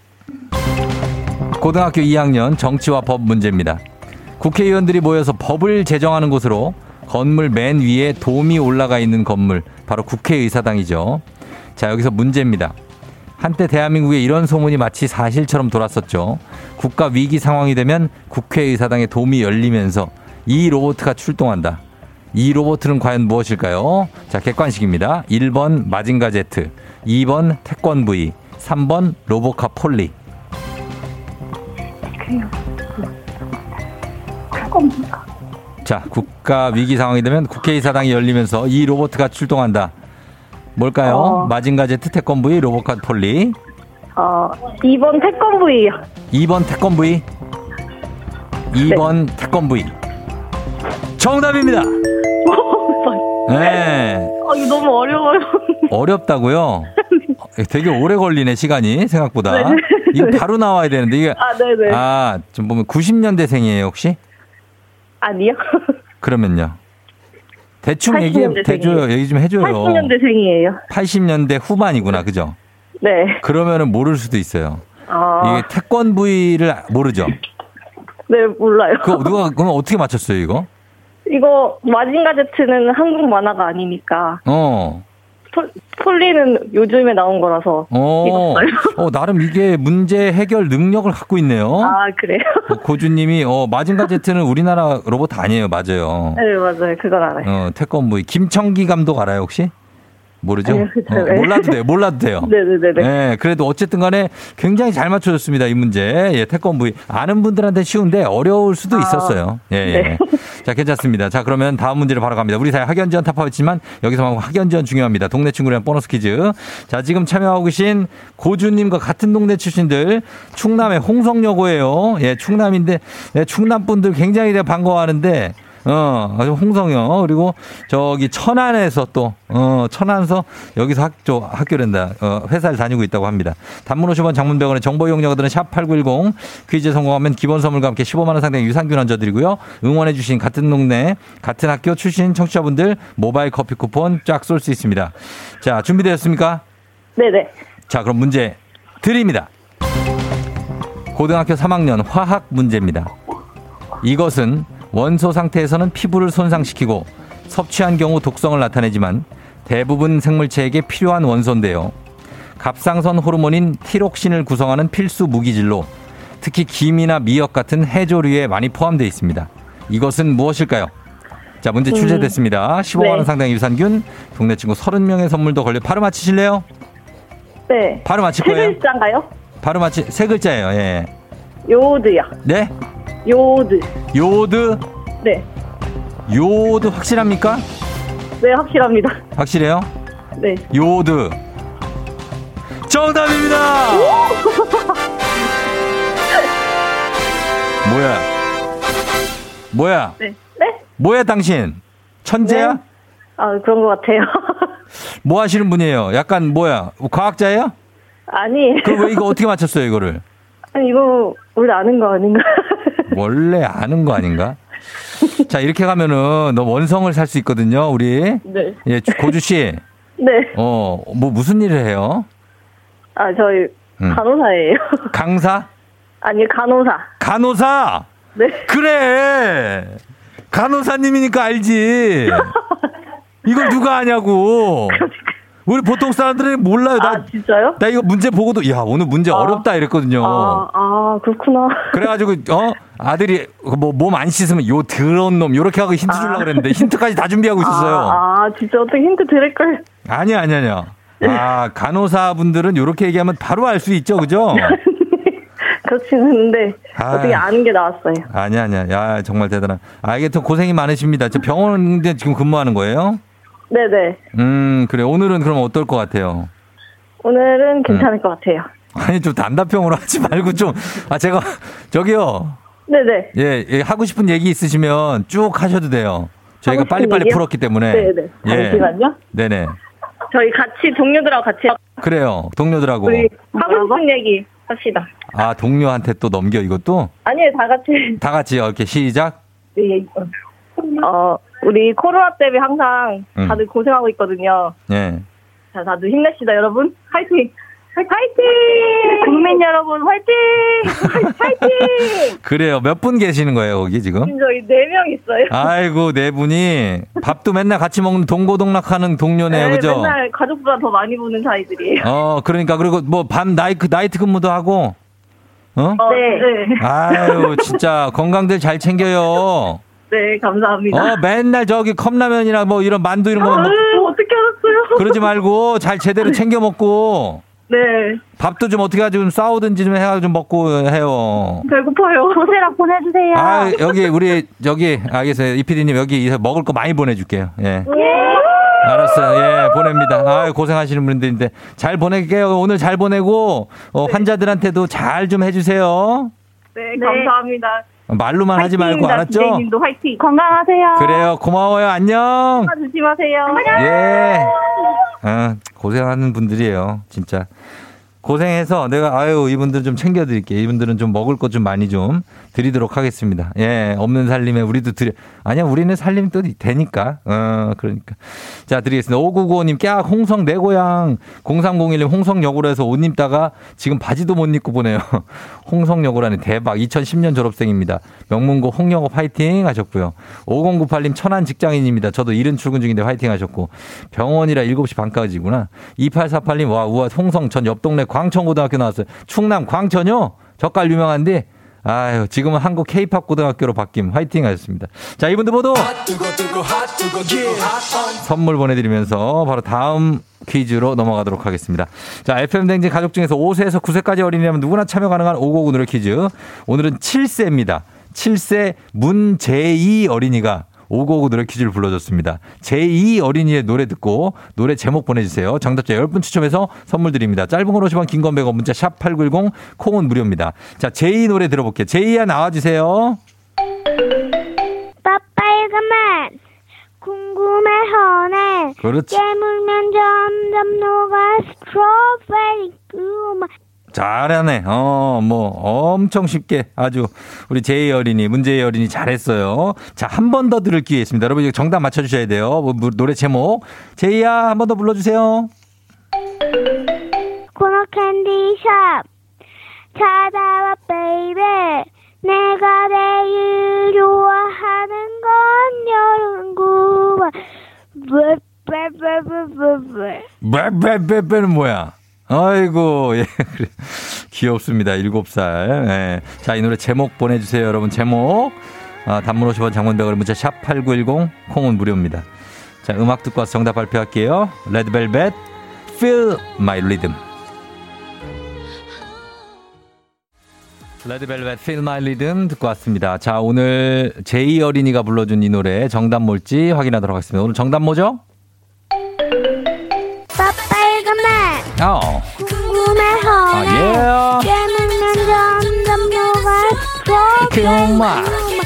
고등학교 2학년 정치와 법 문제입니다. 국회의원들이 모여서 법을 제정하는 곳으로 건물 맨 위에 돔이 올라가 있는 건물, 바로 국회의사당이죠. 자, 여기서 문제입니다. 한때 대한민국에 이런 소문이 마치 사실처럼 돌았었죠. 국가 위기 상황이 되면 국회의사당에 돔이 열리면서 이 로봇가 출동한다. 이 로봇은 과연 무엇일까요? 자, 객관식입니다. 1번 마징가 제트, 2번 태권 부이, 3번 로보카 폴리. 자, 국가 위기 상황이 되면 국회의사당이 열리면서 이 로봇가 출동한다. 뭘까요? 어. 마징가 제트, 태권 부이, 로보카 폴리. 어, 2번 태권부이요. 2번 태권 부이. 2번 태권 부이. 정답입니다. 네. 아, 이거 너무 어려워요. 어렵다고요? 어, 되게 오래 걸리네 시간이 생각보다. 네. 이거 바로 나와야 되는데 이게 아, 네네. 아, 좀 보면 90년대생이에요, 혹시? 아니요. 그러면요. 대충 얘기해 80년대 대줘요. 생이에요. 얘기 좀 해줘요. 80년대생이에요. 80년대 후반이구나, 그죠? 네. 그러면은 모를 수도 있어요. 아, 이게 태권 부위를 모르죠. 네, 몰라요. 그 누가 그럼 어떻게 맞췄어요, 이거? 이거, 마징가 제트는 한국 만화가 아니니까, 어. 폴, 폴리는 요즘에 나온 거라서. 어. 어, 나름 이게 문제 해결 능력을 갖고 있네요. 아, 그래요? 고주님이 어 마징가 제트는 우리나라 로봇 아니에요, 맞아요. 네, 맞아요. 그건 알아요. 어 태권부 김청기 감독 알아요 혹시? 모르죠? 아니요. 어, 네. 몰라도 돼요, 몰라도 돼요. 네네네네. 네, 그래도 어쨌든 간에 굉장히 잘 맞춰줬습니다, 이 문제. 예, 태권부. 아는 분들한테 쉬운데 어려울 수도 아, 있었어요. 예, 예. 네. 자, 괜찮습니다. 자, 그러면 다음 문제로 바로 갑니다. 우리 사회 학연 지원 타파했지만 여기서 학연 지원 중요합니다. 동네 친구랑 보너스 퀴즈. 자, 지금 참여하고 계신 고주님과 같은 동네 출신들 충남의 홍성여고예요. 예, 충남인데 예, 충남 분들 굉장히 반가워하는데 어, 아주 홍성여. 그리고 저기 천안에서 또, 어, 천안서 여기서 학교, 학교랜다. 어, 회사를 다니고 있다고 합니다. 단문 50원 장문병원의 정보 이용료들은 샵8910 퀴즈 성공하면 기본 선물과 함께 15만원 상당의 유산균 얹어드리고요. 응원해주신 같은 동네, 같은 학교 출신 청취자분들 모바일 커피 쿠폰 쫙 쏠 수 있습니다. 자, 준비되었습니까? 네네. 자, 그럼 문제 드립니다. 고등학교 3학년 화학 문제입니다. 이것은 원소 상태에서는 피부를 손상시키고 섭취한 경우 독성을 나타내지만 대부분 생물체에게 필요한 원소인데요. 갑상선 호르몬인 티록신을 구성하는 필수 무기질로 특히 김이나 미역 같은 해조류에 많이 포함되어 있습니다. 이것은 무엇일까요? 자, 문제 출제됐습니다. 15만 원 네. 상당의 유산균, 동네 친구 30명의 선물도 걸려 바로 맞히실래요? 네. 바로 맞힐 세 거예요? 글자인가요? 바로 맞히 세 글자예요. 예. 요드요. 네? 요드. 요드 네. 요드 확실합니까? 네, 확실합니다. 확실해요? 네. 요드 정답입니다. 뭐야? 뭐야? 네. 네? 뭐야 당신? 천재야? 네. 아, 그런 것 같아요. 뭐 하시는 분이에요? 약간 뭐야? 과학자예요? 아니. 그럼 왜 이거 어떻게 맞췄어요 이거를? 아니, 이거 원래 아는 거 아닌가? 원래 아는 거 아닌가? 자 이렇게 가면은 너 원성을 살 수 있거든요, 우리. 네. 예, 고주 씨. 네. 어, 뭐 무슨 일을 해요? 아, 저희 음. 간호사예요. 강사? 아니, 간호사. 간호사? 네. 그래! 간호사님이니까 알지. 이걸 누가 아냐고. 우리 보통 사람들은 몰라요. 나, 아, 진짜요? 나 이거 문제 보고도 야 오늘 문제 어렵다 이랬거든요. 아, 아, 그렇구나. 그래가지고 어 아들이 뭐 몸 안 씻으면 요 더러운 놈 요렇게 하고 힌트 주려고 그랬는데 힌트까지 다 준비하고 있었어요. 아, 아, 진짜 어떻게 힌트 드릴걸. 아니야 아니야 아니야. 아 간호사분들은 요렇게 얘기하면 바로 알 수 있죠, 그죠? 그렇진 않은데, 아. 어떻게 아는 게 나왔어요. 아니야 아니야. 야 정말 대단한. 아 이게 또 고생이 많으십니다. 저 병원인데 지금 근무하는 거예요? 네네. 음 그래 오늘은 그럼 어떨 것 같아요? 오늘은 괜찮을 것 같아요. 아니 좀 단답형으로 하지 말고 좀 아 제가 저기요 네네. 예, 예, 하고 싶은 얘기 있으시면 쭉 하셔도 돼요. 저희가 빨리빨리 얘기요? 풀었기 때문에. 네네. 잠시만요. 네네. 저희 같이 동료들하고 같이 그래요. 동료들하고. 하고 싶은 얘기 합시다. 아, 동료한테 또 넘겨 이것도? 아니에요, 다 같이. 다 같이 이렇게 시작. 네, 어, 우리 코로나 때문에 항상 음. 다들 고생하고 있거든요. 예. 자, 다들 힘냅시다, 여러분. 화이팅! 화이팅! 국민 여러분, 화이팅! 화이팅! 그래요. 몇 분 계시는 거예요, 거기 지금? 지금 저희 네 명 있어요. 아이고, 네 분이 밥도 맨날 같이 먹는 동고동락하는 동료네요, 네, 그죠? 맨날 가족보다 더 많이 보는 사이들이에요. 어, 그러니까 그리고 뭐 밤 나이트 나이트 근무도 하고. 어? 어, 네. 네. 아유, 진짜 건강들 잘 챙겨요. 네, 감사합니다. 어, 맨날 저기 컵라면이나 뭐 이런 만두 이런 거 먹, 어, 어떻게 알았어요? 그러지 말고 잘 제대로 챙겨 먹고 네, 밥도 좀 어떻게 하지 좀 싸우든지 좀 해가 좀 먹고 해요. 배고파요. 도시락 보내주세요. 아 여기 우리 여기 알겠어요 이 PD님 여기 먹을 거 많이 보내줄게요. 예. 알았어요. 예, 보냅니다. 아 고생하시는 분들인데 잘 보낼게요. 오늘 잘 보내고 어, 환자들한테도 잘 좀 해주세요. 네, 감사합니다. 말로만 하지 말고 알았죠? 디제이님도 화이팅. 건강하세요. 그래요. 고마워요. 안녕. 조심하세요. 예. 아, 고생하는 분들이에요. 진짜. 고생해서 내가 아유 이분들 좀 챙겨드릴게요. 이분들은 좀 먹을 것 좀 많이 좀 드리도록 하겠습니다. 예, 없는 살림에 우리도 드려. 아니야, 우리는 살림 또 되니까. 어, 그러니까. 자, 드리겠습니다. 5995님, 꺄, 홍성 내 고향. 0301님, 홍성역으로 해서 옷 입다가 지금 바지도 못 입고 보내요. 홍성역으로하니 대박. 2010년 졸업생입니다. 명문고 홍영업 파이팅 하셨고요. 5098님, 천안 직장인입니다. 저도 이른 출근 중인데 화이팅 하셨고. 병원이라 7시 반까지구나. 2848님, 와, 우와, 홍성 전 옆 동네 광천고등학교 나왔어요. 충남 광천요? 젓갈 유명한데 아유, 지금은 한국 케이팝 고등학교로 바뀜. 화이팅 하셨습니다. 자, 이분들 모두 선물 보내드리면서 바로 다음 퀴즈로 넘어가도록 하겠습니다. 자, FM댕진 가족 중에서 5세에서 9세까지 어린이라면 누구나 참여 가능한 559 노래 퀴즈. 오늘은 7세입니다. 7세 문재희 어린이가 559 노래 퀴즈를 불러줬습니다. 제2 어린이의 노래 듣고 노래 제목 보내주세요. 정답자 10분 추첨해서 선물 드립니다. 짧은 걸 50원, 긴건 100원, 문자 샵 8910, 콩은 무료입니다. 자, 제2 노래 들어볼게요. 제이야 나와주세요. 빨빨그만 궁금해하네 그렇지. 깨물면 점점 녹아 스트로베리 그만 잘하네. 어, 뭐, 엄청 쉽게 아주 우리 제이 어린이, 문제의 어린이 잘했어요. 자, 한 번 더 들을 기회 있습니다. 여러분, 이거 정답 맞춰주셔야 돼요. 뭐, 뭐, 노래 제목. 제이야, 한 번 더 불러주세요. 코너 candy shop 찾아봐 baby 내가 제일 좋아하는 건 여름 그 맛 브브브브브브 빼빼빼빼는 뭐야? 아이고, 예. 귀엽습니다. 일곱 살. 예. 자, 이 노래 제목 보내주세요, 여러분. 제목. 아, 단문 50원 장문 백 원 문자 샵 8910, 콩은 무료입니다. 자, 음악 듣고 와서 정답 발표할게요. 레드벨벳, Feel My Rhythm. 레드벨벳 Feel My Rhythm 듣고 왔습니다. 자, 오늘 제이 어린이가 불러준 이 노래 정답 뭘지 확인하도록 하겠습니다. 오늘 정답 뭐죠? 빨빨그만 어. 궁금해하네 아, 예. 깨물면 점점 녹아 그만. 스트로베리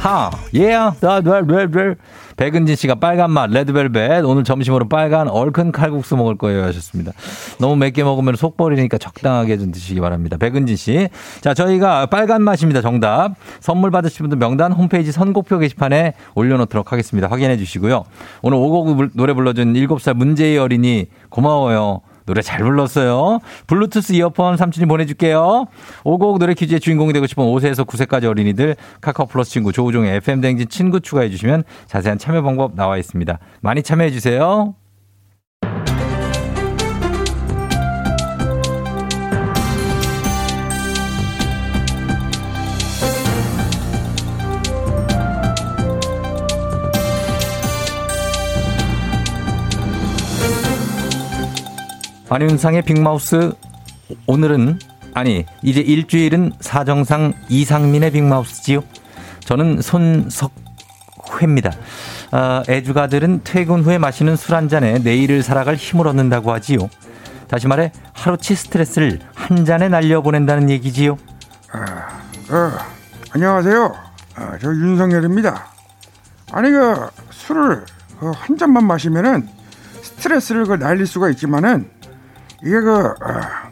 하, 예, 다, 네, 네, 네. 백은진 씨가 빨간 맛, 레드벨벳. 오늘 점심으로 빨간 얼큰 칼국수 먹을 거예요. 하셨습니다. 너무 맵게 먹으면 속 버리니까 적당하게 좀 드시기 바랍니다. 백은진 씨. 자, 저희가 빨간 맛입니다. 정답. 선물 받으실 분들 명단 홈페이지 선곡표 게시판에 올려놓도록 하겠습니다. 확인해 주시고요. 오늘 오곡 노래 불러준 7살 문재희 어린이 고마워요. 노래 잘 불렀어요. 블루투스 이어폰 삼촌이 보내줄게요. 오곡 노래 퀴즈의 주인공이 되고 싶은 5세에서 9세까지 어린이들 카카오 플러스 친구 조우종의 FM 댕진 친구 추가해 주시면 자세한 참여 방법 나와 있습니다. 많이 참여해 주세요. 안윤상의 빅마우스 오늘은 아니 이제 일주일은 사정상 이상민의 빅마우스지요. 저는 손석회입니다. 아, 애주가들은 퇴근 후에 마시는 술 한 잔에 내일을 살아갈 힘을 얻는다고 하지요. 다시 말해 하루치 스트레스를 한 잔에 날려보낸다는 얘기지요. 어, 안녕하세요. 어, 저 윤석열입니다. 아니 그 술을 그 한 잔만 마시면은 스트레스를 그 날릴 수가 있지만은 이게 그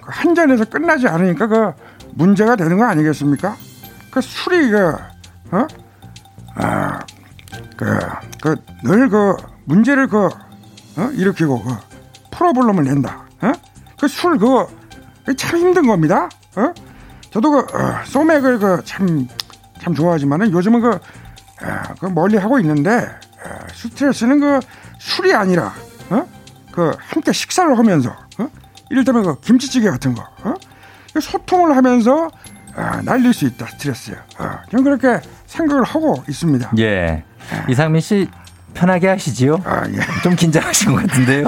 한 잔에서 끝나지 않으니까 그 문제가 되는 거 아니겠습니까? 그 술이 그 어? 아, 그그늘 그 문제를 그 어? 일으키고 그 프로블럼을 낸다. 어? 그술 그거 참 힘든 겁니다. 어? 저도 그 어, 소맥을 그 참 참 좋아하지만은 요즘은 그, 어, 그 멀리 하고 있는데 어, 스트레스는 그 술이 아니라 어? 그 함께 식사를 하면서 어? 이를테면 그 김치찌개 같은 거 어? 그 소통을 하면서 어, 날릴 수 있다 스트레스. 어, 저는 그렇게 생각을 하고 있습니다. 예. 이상민 씨 편하게 하시지요. 아, 예. 좀 긴장하신 것 같은데요.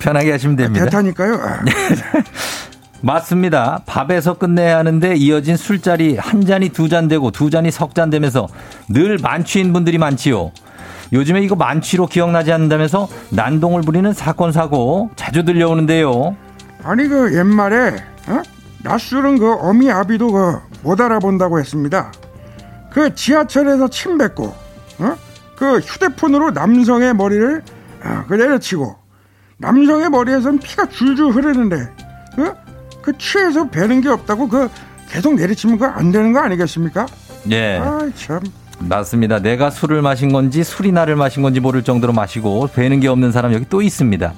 편하게 하시면 됩니다. 대타니까요. 아, 맞습니다. 밥에서 끝내야 하는데 이어진 술자리 한 잔이 두 잔 되고 두 잔이 석 잔 되면서 늘 만취인 분들이 많지요. 요즘에 이거 만취로 기억나지 않는다면서 난동을 부리는 사건 사고 자주 들려오는데요. 아니 그 옛말에 어? 낮술은 그 어미 아비도 그 못 알아본다고 했습니다. 그 지하철에서 침 뱉고 어? 그 휴대폰으로 남성의 머리를 어, 그 내려치고 남성의 머리에선 피가 줄줄 흐르는데 어? 그 취해서 배는 게 없다고 그 계속 내리치면 그거 안 되는 거 아니겠습니까? 예. 아이 참. 맞습니다. 내가 술을 마신 건지 술이 나를 마신 건지 모를 정도로 마시고 배는 게 없는 사람 여기 또 있습니다.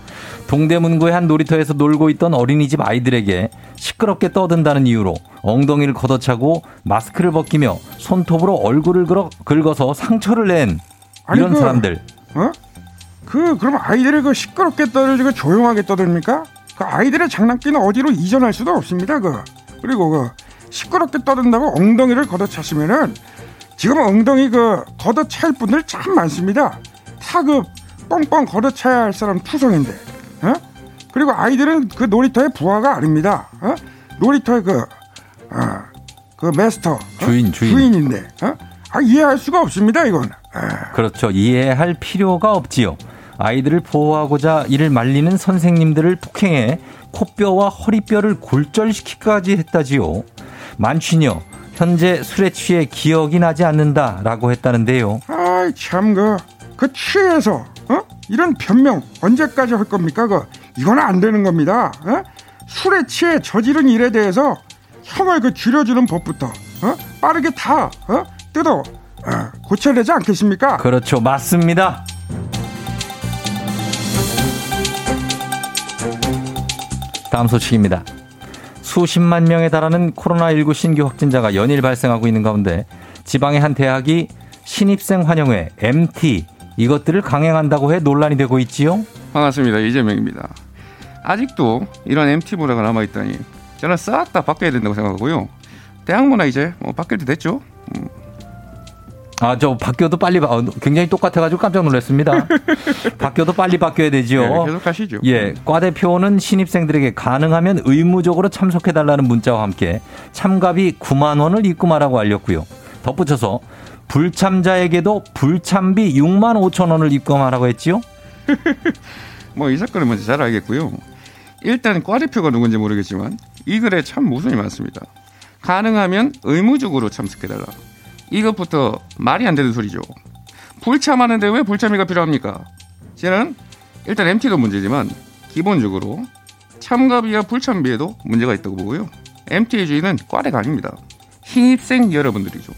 동대문구의 한 놀이터에서 놀고 있던 어린이집 아이들에게 시끄럽게 떠든다는 이유로 엉덩이를 걷어차고 마스크를 벗기며 손톱으로 얼굴을 긁어, 긁어서 상처를 낸 아니, 이런 그- 사람들. 어? 그 그럼 아이들이 그 시끄럽게 떠들고 조용하게 떠듭니까? 그 아이들의 장난기는 어디로 이전할 수도 없습니다. 그 그리고 그 시끄럽게 떠든다고 엉덩이를 걷어차시면은 지금 엉덩이 그 걷어찰 분들 참 많습니다. 다그 뻥뻥 걷어차야 할 사람 투성인데, 어? 그리고 아이들은 그 놀이터의 부하가 아닙니다. 어? 놀이터의 그, 어, 그 어? 주인, 주인. 주인인데, 어? 아 이해할 수가 없습니다. 이건. 아. 그렇죠. 이해할 필요가 없지요. 아이들을 보호하고자 이를 말리는 선생님들을 폭행해 코뼈와 허리뼈를 골절시키기까지 했다지요. 만취녀 현재 술에 취해 기억이 나지 않는다라고 했다는데요. 아이 참 그 그 취해서 어 이런 변명 언제까지 할 겁니까 그 이건 안 되는 겁니다 어? 술에 취해 저지른 일에 대해서 형을 그 줄여주는 법부터 어 빠르게 다 어? 뜯어 어, 고쳐야 되지 않겠습니까 그렇죠. 맞습니다. 다음 소식입니다. 수십만 명에 달하는 코로나19 신규 확진자가 연일 발생하고 있는 가운데 지방의 한 대학이 신입생 환영회 MT 이것들을 강행한다고 해 논란이 되고 있지요. 반갑습니다. 이재명입니다. 아직도 이런 MT 문화가 남아 있다니 저는 싹 다 바뀌어야 된다고 생각하고요. 대학 문화 이제 뭐 바뀔 때 됐죠. 아, 저 바뀌어도 빨리 바, 어, 굉장히 똑같아가지고 깜짝 놀랐습니다. 바뀌어도 빨리 바뀌어야 되지요. 네, 계속 하시죠. 예, 과 대표는 신입생들에게 가능하면 의무적으로 참석해달라는 문자와 함께 참가비 9만 원을 입금하라고 알렸고요. 덧붙여서 불참자에게도 불참비 6만 5천 원을 입금하라고 했지요. 뭐 이 사건은 먼저 잘 알겠고요. 일단 과 대표가 누군지 모르겠지만 이 글에 참 모순이 많습니다. 가능하면 의무적으로 참석해달라. 이것부터 말이 안 되는 소리죠. 불참하는데 왜 불참이가 필요합니까? 저는 일단 MT도 문제지만 기본적으로 참가비와 불참비에도 문제가 있다고 보고요. MT의 주인은 과대가 아닙니다. 신입생 여러분들이죠.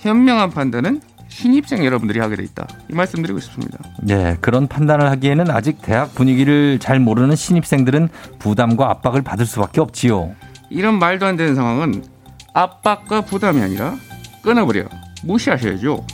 현명한 판단은 신입생 여러분들이 하게 돼 있다. 이 말씀드리고 싶습니다. 예, 그런 판단을 하기에는 아직 대학 분위기를 잘 모르는 신입생들은 부담과 압박을 받을 수밖에 없지요. 이런 말도 안 되는 상황은 압박과 부담이 아니라 끊어버려 무시하셔야죠.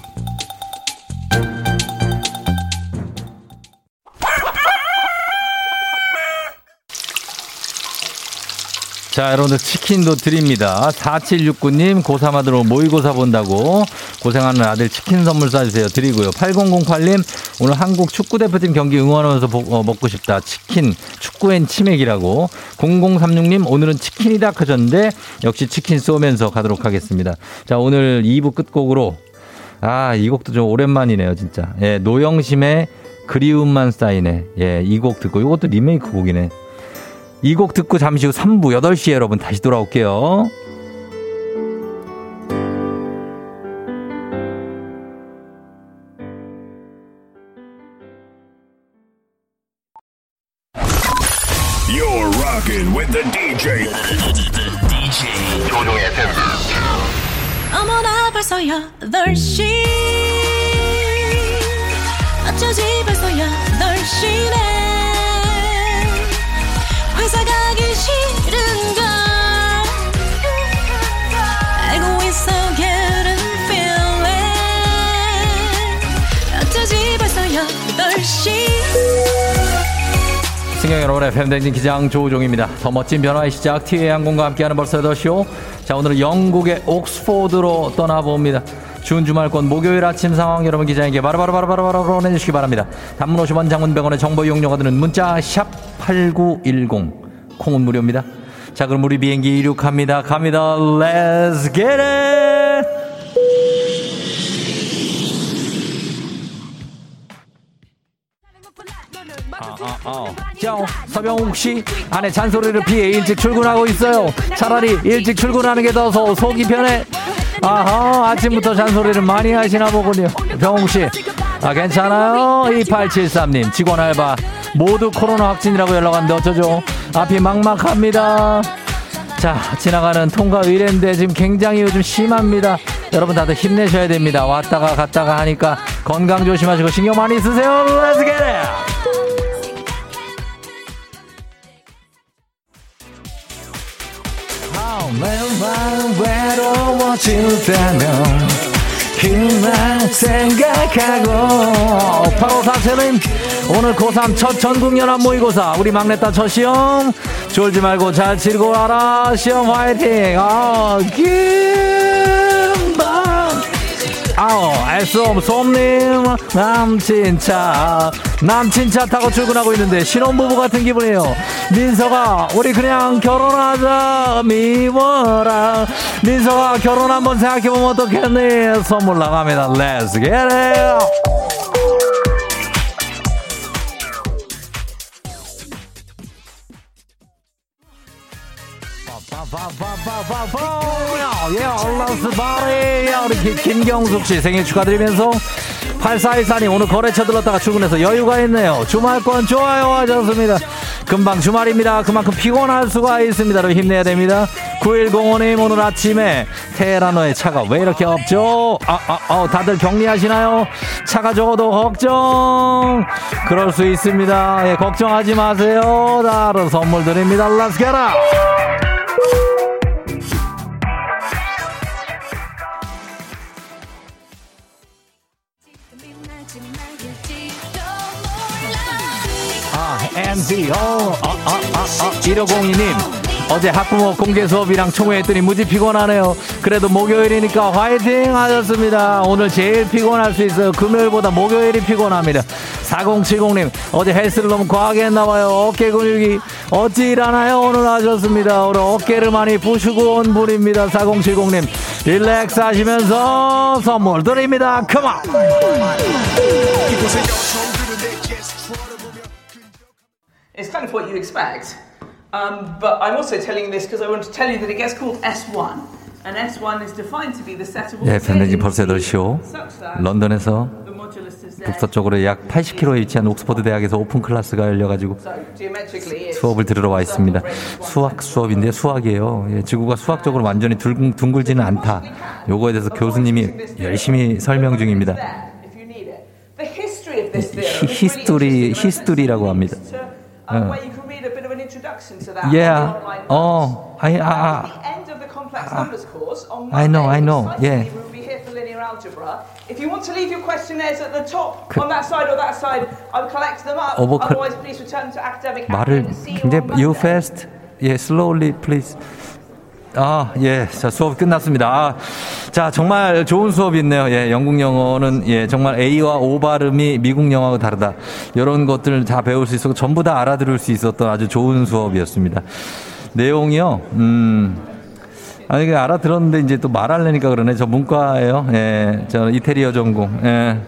자, 여러분들 치킨도 드립니다. 4769님, 고3 아들 모의고사 본다고 고생하는 아들 치킨 선물 쏴주세요. 드리고요. 8008님, 오늘 한국 축구대표팀 경기 응원하면서 보- 어, 먹고 싶다. 치킨, 축구엔 치맥이라고. 0036님, 오늘은 치킨이다 하셨는데, 역시 치킨 쏘면서 가도록 하겠습니다. 자, 오늘 2부 끝곡으로, 아, 이 곡도 좀 오랜만이네요, 진짜. 예, 노영심의 그리움만 쌓이네. 예, 이 곡 듣고, 이것도 리메이크 곡이네. 이 곡 듣고 잠시 후 3부 8시에 여러분 다시 돌아올게요. 승경 여러분 의 팬 댕진 기장 조우종입니다. 더 멋진 변화의 시작 티웨이 항공과 함께하는 벌써 8시오. 자 오늘은 영국의 옥스포드로 떠나봅니다. 준 주말권 목요일 아침 상황 여러분 기자에게 바로바로바로바로 보내주시기 바랍니다. 단문 50원 장문 100원의 정보 이용료가 드는 문자 샵 8910 콩은 무료입니다. 자 그럼 우리 비행기 이륙합니다. 갑니다. Let's get it! 아, 아, 아. 자, 서병욱 씨 안에 잔소리를 피해 일찍 출근하고 있어요. 차라리 일찍 출근하는 게 더 속이 편해. 아하, 아침부터 잔소리를 많이 하시나 보군요. 병욱 씨, 아, 괜찮아요. 2873님, 직원 알바. 모두 코로나 확진이라고 연락 왔는데 어쩌죠? 앞이 막막합니다. 자, 지나가는 통과 의뢰인데 지금 굉장히 요즘 심합니다. 여러분 다들 힘내셔야 됩니다. 왔다가 갔다가 하니까 건강 조심하시고 신경 많이 쓰세요. Let's get it! 매번 외로워질 때면 그만 생각하고. 8547님 오늘 고3 첫 전국연합 모의고사. 우리 막내딸 첫 시험. 졸지 말고 잘 치르고 와라. 시험 화이팅! 아 김밥 아우 애써 솜님 남친차. 남친차 타고 출근하고 있는데 신혼부부 같은 기분이에요. 민서가 우리 그냥 결혼하자. 미워라. 민서가 결혼 한번 생각해보면 어떻겠니? 선물 나갑니다. Let's get it 예, 바리 우리 김경숙 씨 생일 축하드리면서 8414님 오늘 거래처 들렀다가 출근해서 여유가 있네요. 주말권 좋아요 하셨습니다. 금방 주말입니다. 그만큼 피곤할 수가 있습니다. 로 힘내야 됩니다. 9105님 오늘 아침에 테헤라노의 차가 왜 이렇게 없죠? 아, 아, 아, 다들 격리하시나요? 차가 적어도 걱정. 그럴 수 있습니다. 예, 걱정하지 마세요. 다른 선물 드립니다. It! 아, MD, 어, 아, 아, 아, 아, 1502님. 어제 학부모 공개 수업이랑 총회했더니 무지 피곤하네요. 그래도 목요일이니까 화이팅 하셨습니다. 오늘 제일 피곤할 수 있어요. 금요일보다 목요일이 피곤합니다. 4070님, 어제 헬스를 너무 과하게 했나봐요. 어깨 근육이 어찌 일하나요? 오늘 하셨습니다. 오늘 어깨를 많이 부수고 온 분입니다. 4070님, 릴렉스 하시면서 선물 드립니다. 컴온! It's kind of what you expect. Um, but I'm also telling you this because I want to tell you that it gets called S1. And S1 is defined to be the set of all 예, settings 벌써 8시오. such that 런던에서. 북서쪽으로 약 80km에 위치한 옥스퍼드 대학에서 오픈 클래스가 열려가지고 So geometrically it's 수업을 들으러 와 있습니다. 수학 수업인데 수학이에요. 예, 지구가 수학적으로 완전히 둥, 둥글지는 않다. 요거에 대해서 교수님이 열심히 설명 중입니다. 히, 히스토리. 히스토리라고 합니다. To, um, where you can read a bit of an introduction to that. Yeah. on the online 어, I, At 아, the end of the complex numbers course on I know, Monday, I know, precisely, yeah. We will be here for linear algebra. If you want to leave your questionnaires at the top 그- on that side or that side, I will collect them up. 어버클- Otherwise, please return to academic 말을 admin. See you 굉장히 on you Monday. fast 예, slowly please. 아, 예. 자, 수업 끝났습니다. 아, 자, 정말 좋은 수업이 있네요. 예, 영국 영어는 예, 정말 A와 O 발음이 미국 영어하고 다르다. 이런 것들을 다 배울 수 있었고 전부 다 알아들을 수 있었던 아주 좋은 수업이었습니다. 내용이요. 음. 아니, 그 알아들었는데 이제 또 말하려니까 그러네. 저 문과예요. 예. 저 이태리어 전공. 예.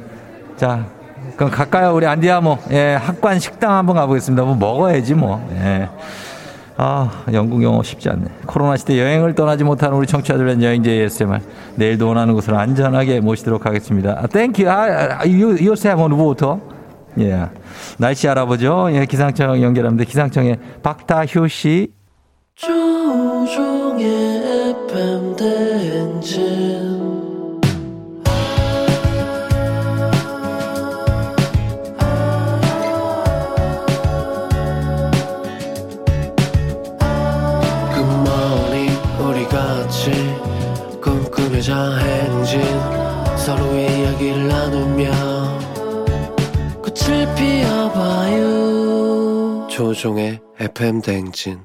자, 그럼 갈까요? 우리 안디아 뭐, 예, 학관 식당 한번 가보겠습니다. 뭐 먹어야지 뭐. 예. 아, 영국 영어 쉽지 않네. 코로나 시대 여행을 떠나지 못하는 우리 청취자들 위한 여행제 ASMR. 내일도 원하는 곳으로 안전하게 모시도록 하겠습니다. 아, thank you. 아, 아, you, you have on water. 예. 날씨 알아보죠. 예, 기상청 연결합니다. 기상청의 박다효 씨. 조우종의 FM 대행진 꿈꾸며자 행진 서로의 이야기를 나누며 꽃을 피워봐요. 조종의 FM 대행진.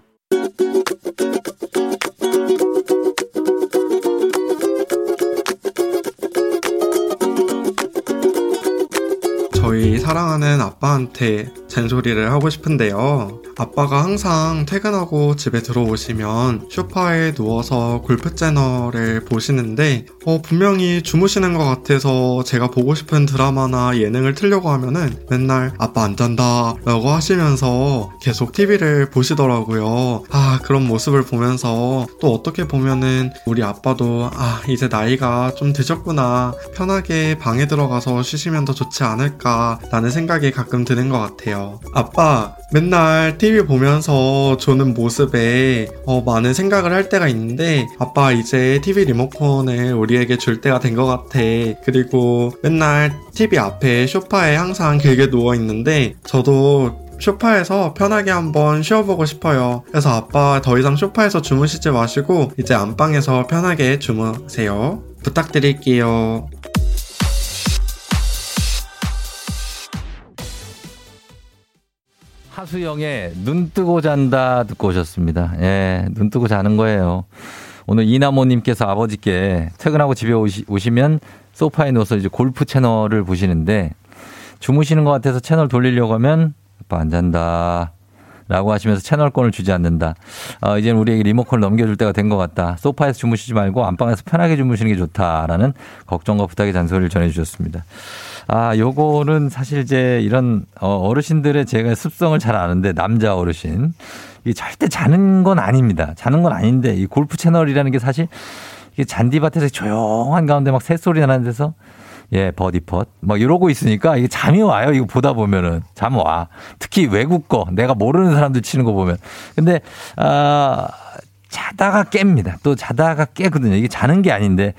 저희 사랑하는 아빠한테 잔소리를 하고 싶은데요. 아빠가 항상 퇴근하고 집에 들어오시면 소파에 누워서 골프 채널을 보시는데 어, 분명히 주무시는 것 같아서 제가 보고 싶은 드라마나 예능을 틀려고 하면은 맨날 아빠 안 잔다 라고 하시면서 계속 TV를 보시더라고요. 아 그런 모습을 보면서 또 어떻게 보면은 우리 아빠도 아 이제 나이가 좀 드셨구나 편하게 방에 들어가서 쉬시면 더 좋지 않을까 라는 생각이 가끔 드는 것 같아요. 아빠 맨날 TV 보면서 조는 모습에 어, 많은 생각을 할 때가 있는데 아빠 이제 TV 리모컨을 우리에게 줄 때가 된 것 같아. 그리고 맨날 TV 앞에 소파에 항상 길게 누워 있는데 저도 소파에서 편하게 한번 쉬어보고 싶어요. 그래서 아빠 더 이상 소파에서 주무시지 마시고 이제 안방에서 편하게 주무세요. 부탁드릴게요. 하수영의 눈 뜨고 잔다 듣고 오셨습니다. 예, 눈 뜨고 자는 거예요. 오늘 이나모님께서 아버지께 퇴근하고 집에 오시, 오시면 소파에 누워서 이제 골프 채널을 보시는데 주무시는 것 같아서 채널 돌리려고 하면 아빠 안 잔다. 라고 하시면서 채널권을 주지 않는다. 어, 이제는 우리에게 리모컨을 넘겨줄 때가 된 것 같다. 소파에서 주무시지 말고 안방에서 편하게 주무시는 게 좋다라는 걱정과 부탁의 잔소리를 전해주셨습니다. 아, 요거는 사실 이제 이런 어, 어르신들의 제가 습성을 잘 아는데 남자 어르신 이게 절대 자는 건 아닙니다. 자는 건 아닌데 이 골프 채널이라는 게 사실 이게 잔디밭에서 조용한 가운데 막 새소리 나는 데서 예, 버디펫. 막 이러고 있으니까 이게 잠이 와요. 이거 보다 보면은. 잠 와. 특히 외국 거. 내가 모르는 사람들 치는 거 보면. 근데, 아, 자다가 깹니다. 또 자다가 깨거든요. 이게 자는 게 아닌데.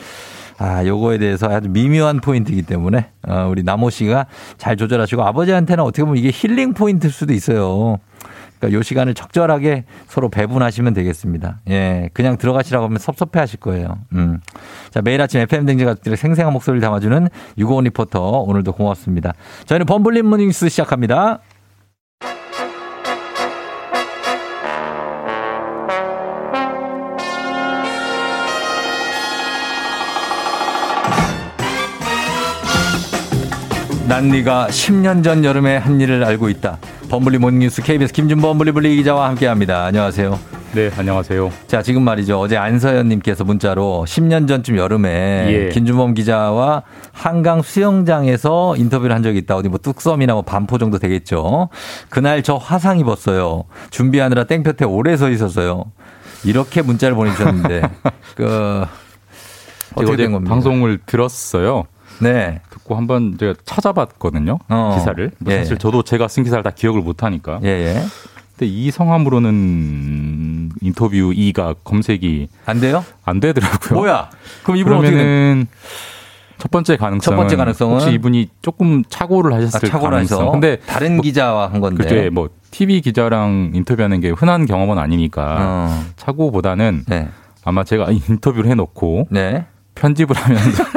아, 요거에 대해서 아주 미묘한 포인트이기 때문에, 어, 우리 나모 씨가 잘 조절하시고 아버지한테는 어떻게 보면 이게 힐링 포인트일 수도 있어요. 그러니까 요 시간을 적절하게 서로 배분하시면 되겠습니다. 예, 그냥 들어가시라고 하면 섭섭해 하실 거예요. 음. 자, 매일 아침 FM 댕지 가족들의 생생한 목소리를 담아주는 유고원 리포터 오늘도 고맙습니다. 저희는 범블린 모닝스 시작합니다. 난 네가 10년 전 여름에 한 일을 알고 있다. 범블리 모닝뉴스 KBS 김준범 블리블리 기자와 함께합니다. 안녕하세요. 네, 안녕하세요. 자, 지금 말이죠. 어제 안서연님께서 문자로 10년 전쯤 여름에 예. 김준범 기자와 한강 수영장에서 인터뷰를 한 적이 있다. 어디 뭐 뚝섬이나 뭐 반포 정도 되겠죠. 그날 저 화상 입었어요. 준비하느라 땡볕에 오래 서 있었어요. 이렇게 문자를 보내주셨는데 그 어떻게 된 겁니까? 방송을 들었어요. 네. 듣고 한번 제가 찾아봤거든요. 어. 기사를. 뭐 예. 사실 저도 제가 쓴 기사를 다 기억을 못 하니까. 예, 예. 근데 이 성함으로는 인터뷰 2가 검색이 안 돼요? 안 되더라고요. 뭐야? 그럼 이분 어떻게 첫 번째 가능성은 첫 번째 가능성은? 혹시 이분이 조금 착오를 하셨을 아, 착오를 가능성. 근데 다른 기자와 한 건데. 그게 뭐 TV 기자랑 인터뷰하는 게 흔한 경험은 아니니까 어. 착오보다는 네. 아마 제가 인터뷰를 해놓고 네. 편집을 하면서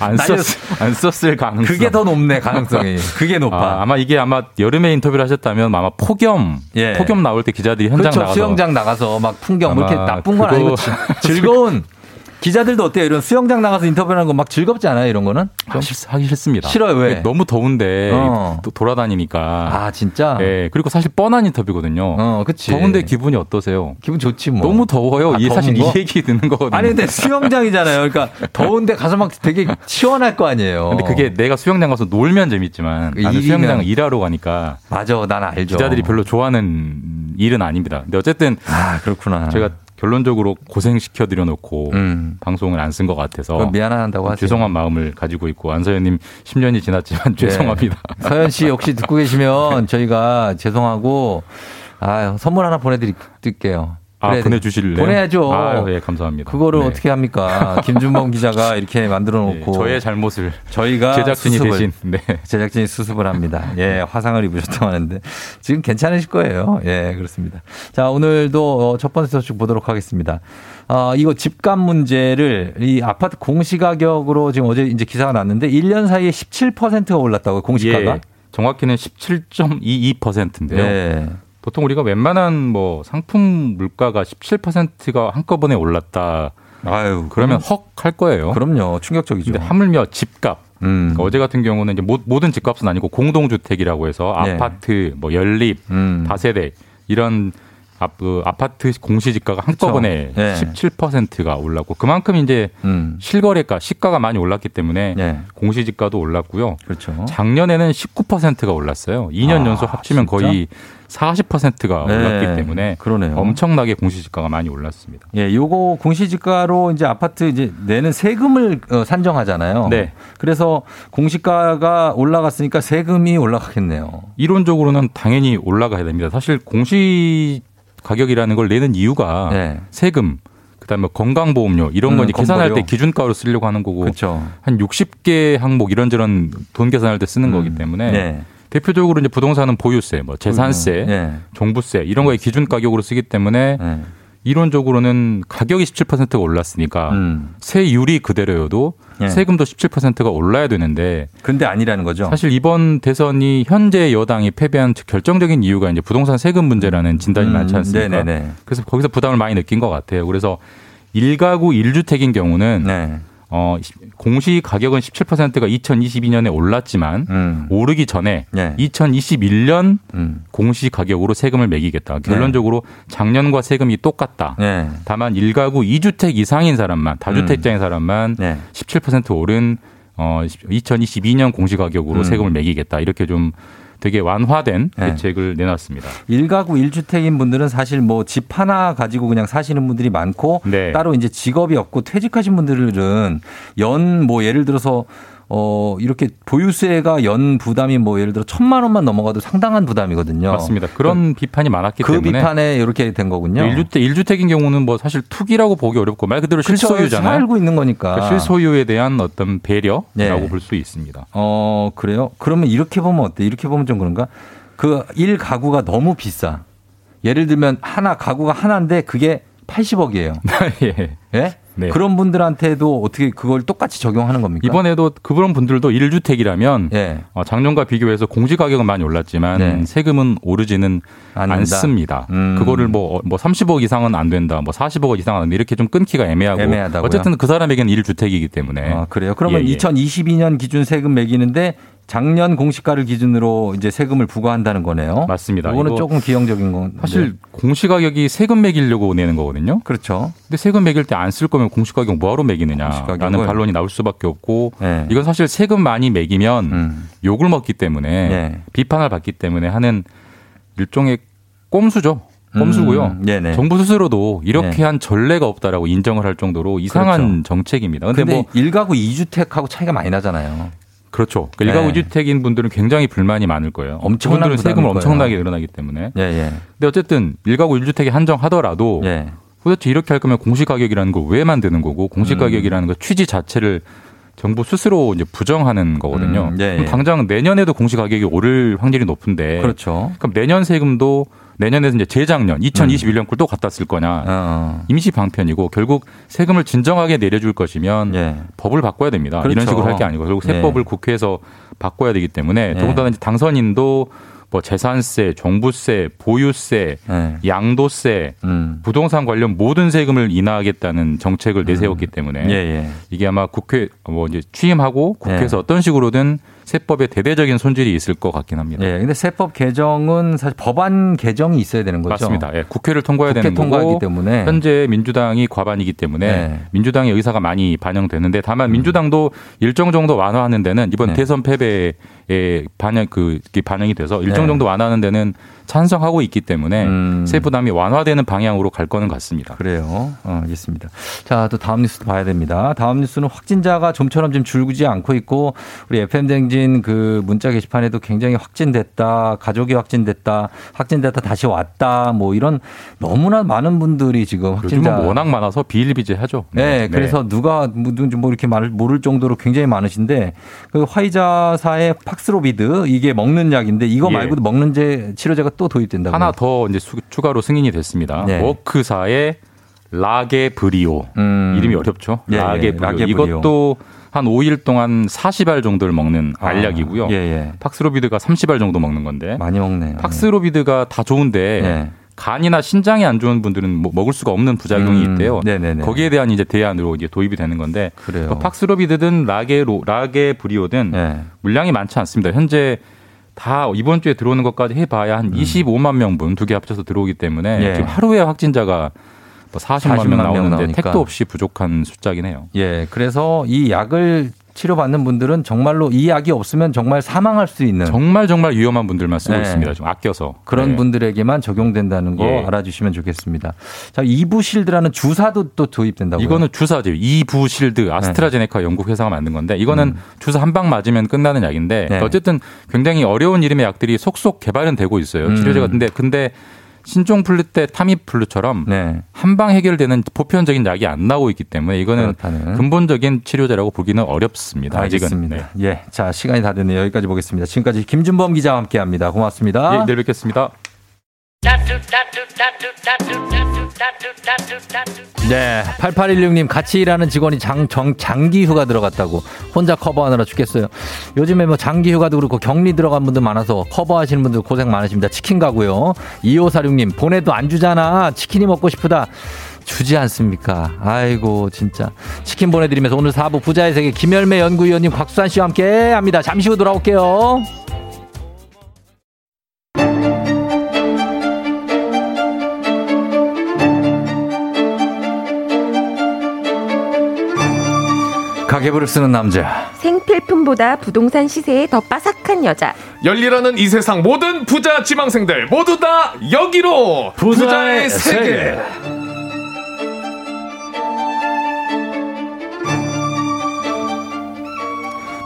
안 썼, 안 썼을 가능성. 그게 더 높네, 가능성이. 그게 높아. 아, 마 이게 아마 여름에 인터뷰를 하셨다면 아마 폭염, 예. 폭염 나올 때 기자들이 현장 그렇죠. 나가서 수영장 나가서 막 풍경 뭐 이렇게 나쁜 건 아니고 지- 즐거운 기자들도 어때요? 이런 수영장 나가서 인터뷰하는 거 막 즐겁지 않아요? 이런 거는? 좀 하기 싫습니다. 싫어요, 왜? 너무 더운데 어. 또 돌아다니니까. 아, 진짜? 예. 그리고 사실 뻔한 인터뷰거든요. 어, 그치. 더운데 기분이 어떠세요? 기분 좋지 뭐. 너무 더워요. 아, 이 사실 거? 이 얘기 듣는 거거든요. 아니 근데 수영장이잖아요. 그러니까 더운데 가서 막 되게 시원할 거 아니에요. 근데 그게 내가 수영장 가서 놀면 재밌지만 그 나는 수영장 일하러 가니까 맞아, 난 알죠. 기자들이 별로 좋아하는 일은 아닙니다. 근데 어쨌든 아 그렇구나. 제가 결론적으로 고생시켜 드려 놓고 음. 방송을 안 쓴 것 같아서 미안하다고 하세요. 죄송한 마음을 가지고 있고 안서연님 10년이 지났지만 죄송합니다. 네. 서현 씨 혹시 듣고 계시면 저희가 죄송하고 아 선물 하나 보내드릴게요. 아. 보내주실래요? 보내야죠. 아, 예, 감사합니다. 그거를 네. 어떻게 합니까? 김준범 기자가 이렇게 만들어 예, 놓고 저의 잘못을 저희가 제작진이 수습을, 대신 네. 제작진이 수습을 합니다. 예, 화상을 입으셨다고 하는데 지금 괜찮으실 거예요. 예, 그렇습니다. 자, 오늘도 어, 첫 번째 소식 보도록 하겠습니다. 어, 이거 집값 문제를 이 아파트 공시가격으로 지금 어제 이제 기사가 났는데 1년 사이에 17%가 올랐다고요, 공시가가? 예, 정확히는 17.22%인데요. 예. 보통 우리가 웬만한 뭐 상품 물가가 17%가 한꺼번에 올랐다. 아유, 그러면 헉 할 거예요. 그럼요. 충격적이죠. 근데 하물며 집값. 음. 그러니까 어제 같은 경우는 이제 모- 모든 집값은 아니고 공동주택이라고 해서 네. 아파트, 뭐 연립, 음. 다세대 이런 아, 그 아파트 공시지가가 한꺼번에 네. 17%가 올랐고 그만큼 이제 음. 실거래가 시가가 많이 올랐기 때문에 네. 공시지가도 올랐고요. 그렇죠. 작년에는 19%가 올랐어요. 2년 아, 연속 합치면 진짜? 거의 40%가 네. 올랐기 때문에 그러네요. 엄청나게 공시지가가 많이 올랐습니다. 예, 요거 공시지가로 이제 아파트 이제 내는 세금을 어, 산정하잖아요. 네. 그래서 공시가가 올라갔으니까 세금이 올라가겠네요. 이론적으로는 당연히 올라가야 됩니다. 사실 공시 가격이라는 걸 내는 이유가 네. 세금, 그다음에 건강보험료 이런 거 음, 계산할. 때 기준가로 쓰려고 하는 거고 그렇죠. 한 60개 항목 이런저런 돈 계산할 때 쓰는 거기 때문에 네. 대표적으로 이제 부동산은 보유세, 뭐 재산세, 네. 종부세 이런 거에 기준 가격으로 쓰기 때문에 네. 이론적으로는 가격이 17%가 올랐으니까 음. 세율이 그대로여도 네. 세금도 17%가 올라야 되는데 근데 아니라는 거죠. 사실 이번 대선이 현재 여당이 패배한 결정적인 이유가 이제 부동산 세금 문제라는 진단이 음, 많지 않습니까? 네네네. 그래서 거기서 부담을 많이 느낀 것 같아요. 그래서 1가구 1주택인 경우는 네. 어, 공시 가격은 17%가 2022년에 올랐지만 음. 오르기 전에 네. 2021년 음. 공시 가격으로 세금을 매기겠다. 결론적으로 작년과 세금이 똑같다. 네. 다만 1가구 2주택 이상인 사람만 다주택자인 사람만 네. 17% 오른 어 2022년 공시 가격으로 음. 세금을 매기겠다. 이렇게 좀 되게 완화된 네. 대책을 내놨습니다. 일가구 일주택인 분들은 사실 뭐 집 하나 가지고 그냥 사시는 분들이 많고 네. 따로 이제 직업이 없고 퇴직하신 분들은 연 뭐 예를 들어서 어 이렇게 보유세가 연 부담이 뭐 예를 들어 천만 원만 넘어가도 상당한 부담이거든요. 맞습니다. 그런 비판이 많았기 그 때문에 비판에 이렇게 된 거군요. 1주택 1주택인 경우는 뭐 사실 투기라고 보기 어렵고 말 그대로 그렇죠. 실소유잖아요. 살고 있는 거니까. 그러니까 실소유에 대한 어떤 배려라고 네. 볼수 있습니다. 어, 그래요? 그러면 이렇게 보면 어때? 이렇게 보면 좀 그런가? 그 일 가구가 너무 비싸. 예를 들면 하나 가구가 하나인데 그게 80억이에요. 예. 예? 네. 그런 분들한테도 어떻게 그걸 똑같이 적용하는 겁니까? 이번에도 그런 분들도 1주택이라면 예. 어, 작년과 비교해서 공시 가격은 많이 올랐지만 네. 세금은 오르지는 않는다. 않습니다. 음. 그거를 뭐, 어, 뭐 30억 이상은 안 된다, 뭐 40억 이상은 안 이렇게 좀 끊기가 애매하고. 애매하다고요? 어쨌든 그 사람에게는 1주택이기 때문에. 아, 그래요? 그러면 예, 예. 2022년 기준 세금 매기는데 작년 공시가를 기준으로 이제 세금을 부과한다는 거네요. 맞습니다. 이거는 이거 조금 기형적인 건 사실 공시 가격이 세금 매기려고 내는 거거든요. 그렇죠. 근데 세금 매길 때 안 쓸 거면 공시 가격 뭐하러 매기느냐라는. 반론이 나올 수밖에 없고 네. 이건 사실 세금 많이 매기면 음. 욕을 먹기 때문에 네. 비판을 받기 때문에 하는 일종의 꼼수죠. 꼼수고요. 음. 정부 스스로도 이렇게 네. 한 전례가 없다라고 인정을 할 정도로 이상한 그렇죠. 정책입니다. 근데, 근데 뭐 일가구이주택하고 차이가 많이 나잖아요. 그렇죠. 네. 일가구 주택인 분들은 굉장히 불만이 많을 거예요. 엄청난 세금을 부담일 엄청나게 거예요. 늘어나기 때문에. 예, 예. 근데 어쨌든 일가구 일주택에 한정하더라도 예. 도대체 이렇게 할 거면 공시 가격이라는 걸 왜 만드는 거고 공시 음. 가격이라는 거 취지 자체를 정부 스스로 이제 부정하는 거거든요. 음, 예, 예. 당장 내년에도 공시 가격이 오를 확률이 높은데 그렇죠. 그럼 내년 세금도 내년에서 이제 재작년 2021년 걸또 갖다 쓸 거냐 어. 임시 방편이고 결국 세금을 진정하게 내려줄 것이면 법을 바꿔야 됩니다. 이런 예. 그렇죠. 식으로 할 게 아니고 결국 예. 세법을 국회에서 바꿔야 되기 때문에 예. 더군다나 당선인도 뭐 재산세, 종부세, 보유세, 예. 양도세, 음. 부동산 관련 모든 세금을 인하하겠다는 정책을 내세웠기 때문에 예, 예. 이게 아마 국회 뭐 이제 취임하고 국회에서 예. 어떤 식으로든 세법에 대대적인 손질이 있을 것 같긴 합니다. 예. 근데 세법 개정은 사실 법안 개정이 있어야 되는 거죠. 맞습니다. 예, 국회를 통과해야 국회 되는 통과하기 때문에. 현재 민주당이 과반이기 때문에 네. 민주당의 의사가 많이 반영되는데 음. 다만 민주당도 일정 정도 완화하는 데는 이번 네. 대선 패배에 반영 그 반영이 돼서 일정 네. 정도 완화하는 데는 찬성하고 있기 때문에 음. 세 부담이 완화되는 방향으로 갈 거는 같습니다. 그래요. 어, 알겠습니다. 자, 또 다음 뉴스도 봐야 됩니다. 다음 뉴스는 확진자가 좀처럼 지금 줄지 않고 있고 우리 FM 댕진 그 문자 게시판에도 굉장히 확진됐다, 가족이 확진됐다, 확진됐다 다시 왔다, 뭐 이런 너무나 많은 분들이 지금 확진자 워낙 많아서 비일비재하죠. 네, 그래서 누가 뭐 이렇게 말 모를 정도로 굉장히 많으신데 그 화이자사의 팍스로비드 이게 먹는 약인데 이거 예. 말고도 먹는 제 치료제가 또 도입된다고. 하나 더 이제 수- 추가로 승인이 됐습니다. 네. 워크사의 라게 브리오 음. 이름이 어렵죠. 예, 예, 라게브리오. 라게 브리오. 이것도 한 5일 동안 40알 정도를 먹는 아, 알약이고요. 예, 예. 팍스로비드가 30알 정도 먹는 건데 많이 먹네요. 팍스로비드가 다 좋은데 예. 간이나 신장이 안 좋은 분들은 뭐 먹을 수가 없는 부작용이 음, 있대요. 네네네. 거기에 대한 이제 대안으로 이제 도입이 되는 건데 그래요. 그 팍스로비드든 라게 로 라게 브리오든 예. 물량이 많지 않습니다. 현재 다 이번 주에 들어오는 것까지 해봐야 한 25만 명분 두 개 합쳐서 들어오기 때문에 음. 예. 지금 하루에 확진자가 뭐 40만, 40만 명명 나오는데 나오니까. 택도 없이 부족한 숫자긴 해요. 예, 그래서 이 약을 치료받는 분들은 정말로 이 약이 없으면 정말 사망할 수 있는 정말 정말 위험한 분들만 쓰고 네. 있습니다. 좀 아껴서 그런 네. 분들에게만 적용된다는 거 예. 알아주시면 좋겠습니다. 자, 이부실드라는 주사도 또 도입된다고요? 이거는 주사죠. 이부실드 아스트라제네카 영국 회사가 만든 건데 이거는 주사 한 방 맞으면 끝나는 약인데 음. 네. 어쨌든 굉장히 어려운 이름의 약들이 속속 개발은 되고 있어요. 음. 치료제가 근데 근데 신종 플루 때 타미 플루처럼 네. 한방 해결되는 보편적인 약이 안 나오고 있기 때문에 이거는 그렇다는. 근본적인 치료제라고 보기는 어렵습니다. 알겠습니다. 아직은. 네. 예, 자 시간이 다 됐네요. 여기까지 보겠습니다. 지금까지 김준범 기자와 함께 합니다. 고맙습니다. 예, 내일 뵙겠습니다. 네, 8816님 같이 일하는 직원이 장, 정, 장기 휴가 들어갔다고 혼자 커버하느라 죽겠어요. 요즘에 뭐 장기 휴가도 그렇고 격리 들어간 분들 많아서 커버하시는 분들 고생 많으십니다. 치킨 가고요. 2546님 보내도 안 주잖아. 치킨이 먹고 싶다. 주지 않습니까? 아이고 진짜 치킨 보내드리면서 오늘 4부 부자의 세계 김열매 연구위원님 곽수산 씨와 함께 합니다. 잠시 후 돌아올게요. 가계부를 쓰는 남자. 생필품보다 부동산 시세에 더 빠삭한 여자. 열리라는 이 세상 모든 부자 지망생들 모두 다 여기로 부자의, 세계.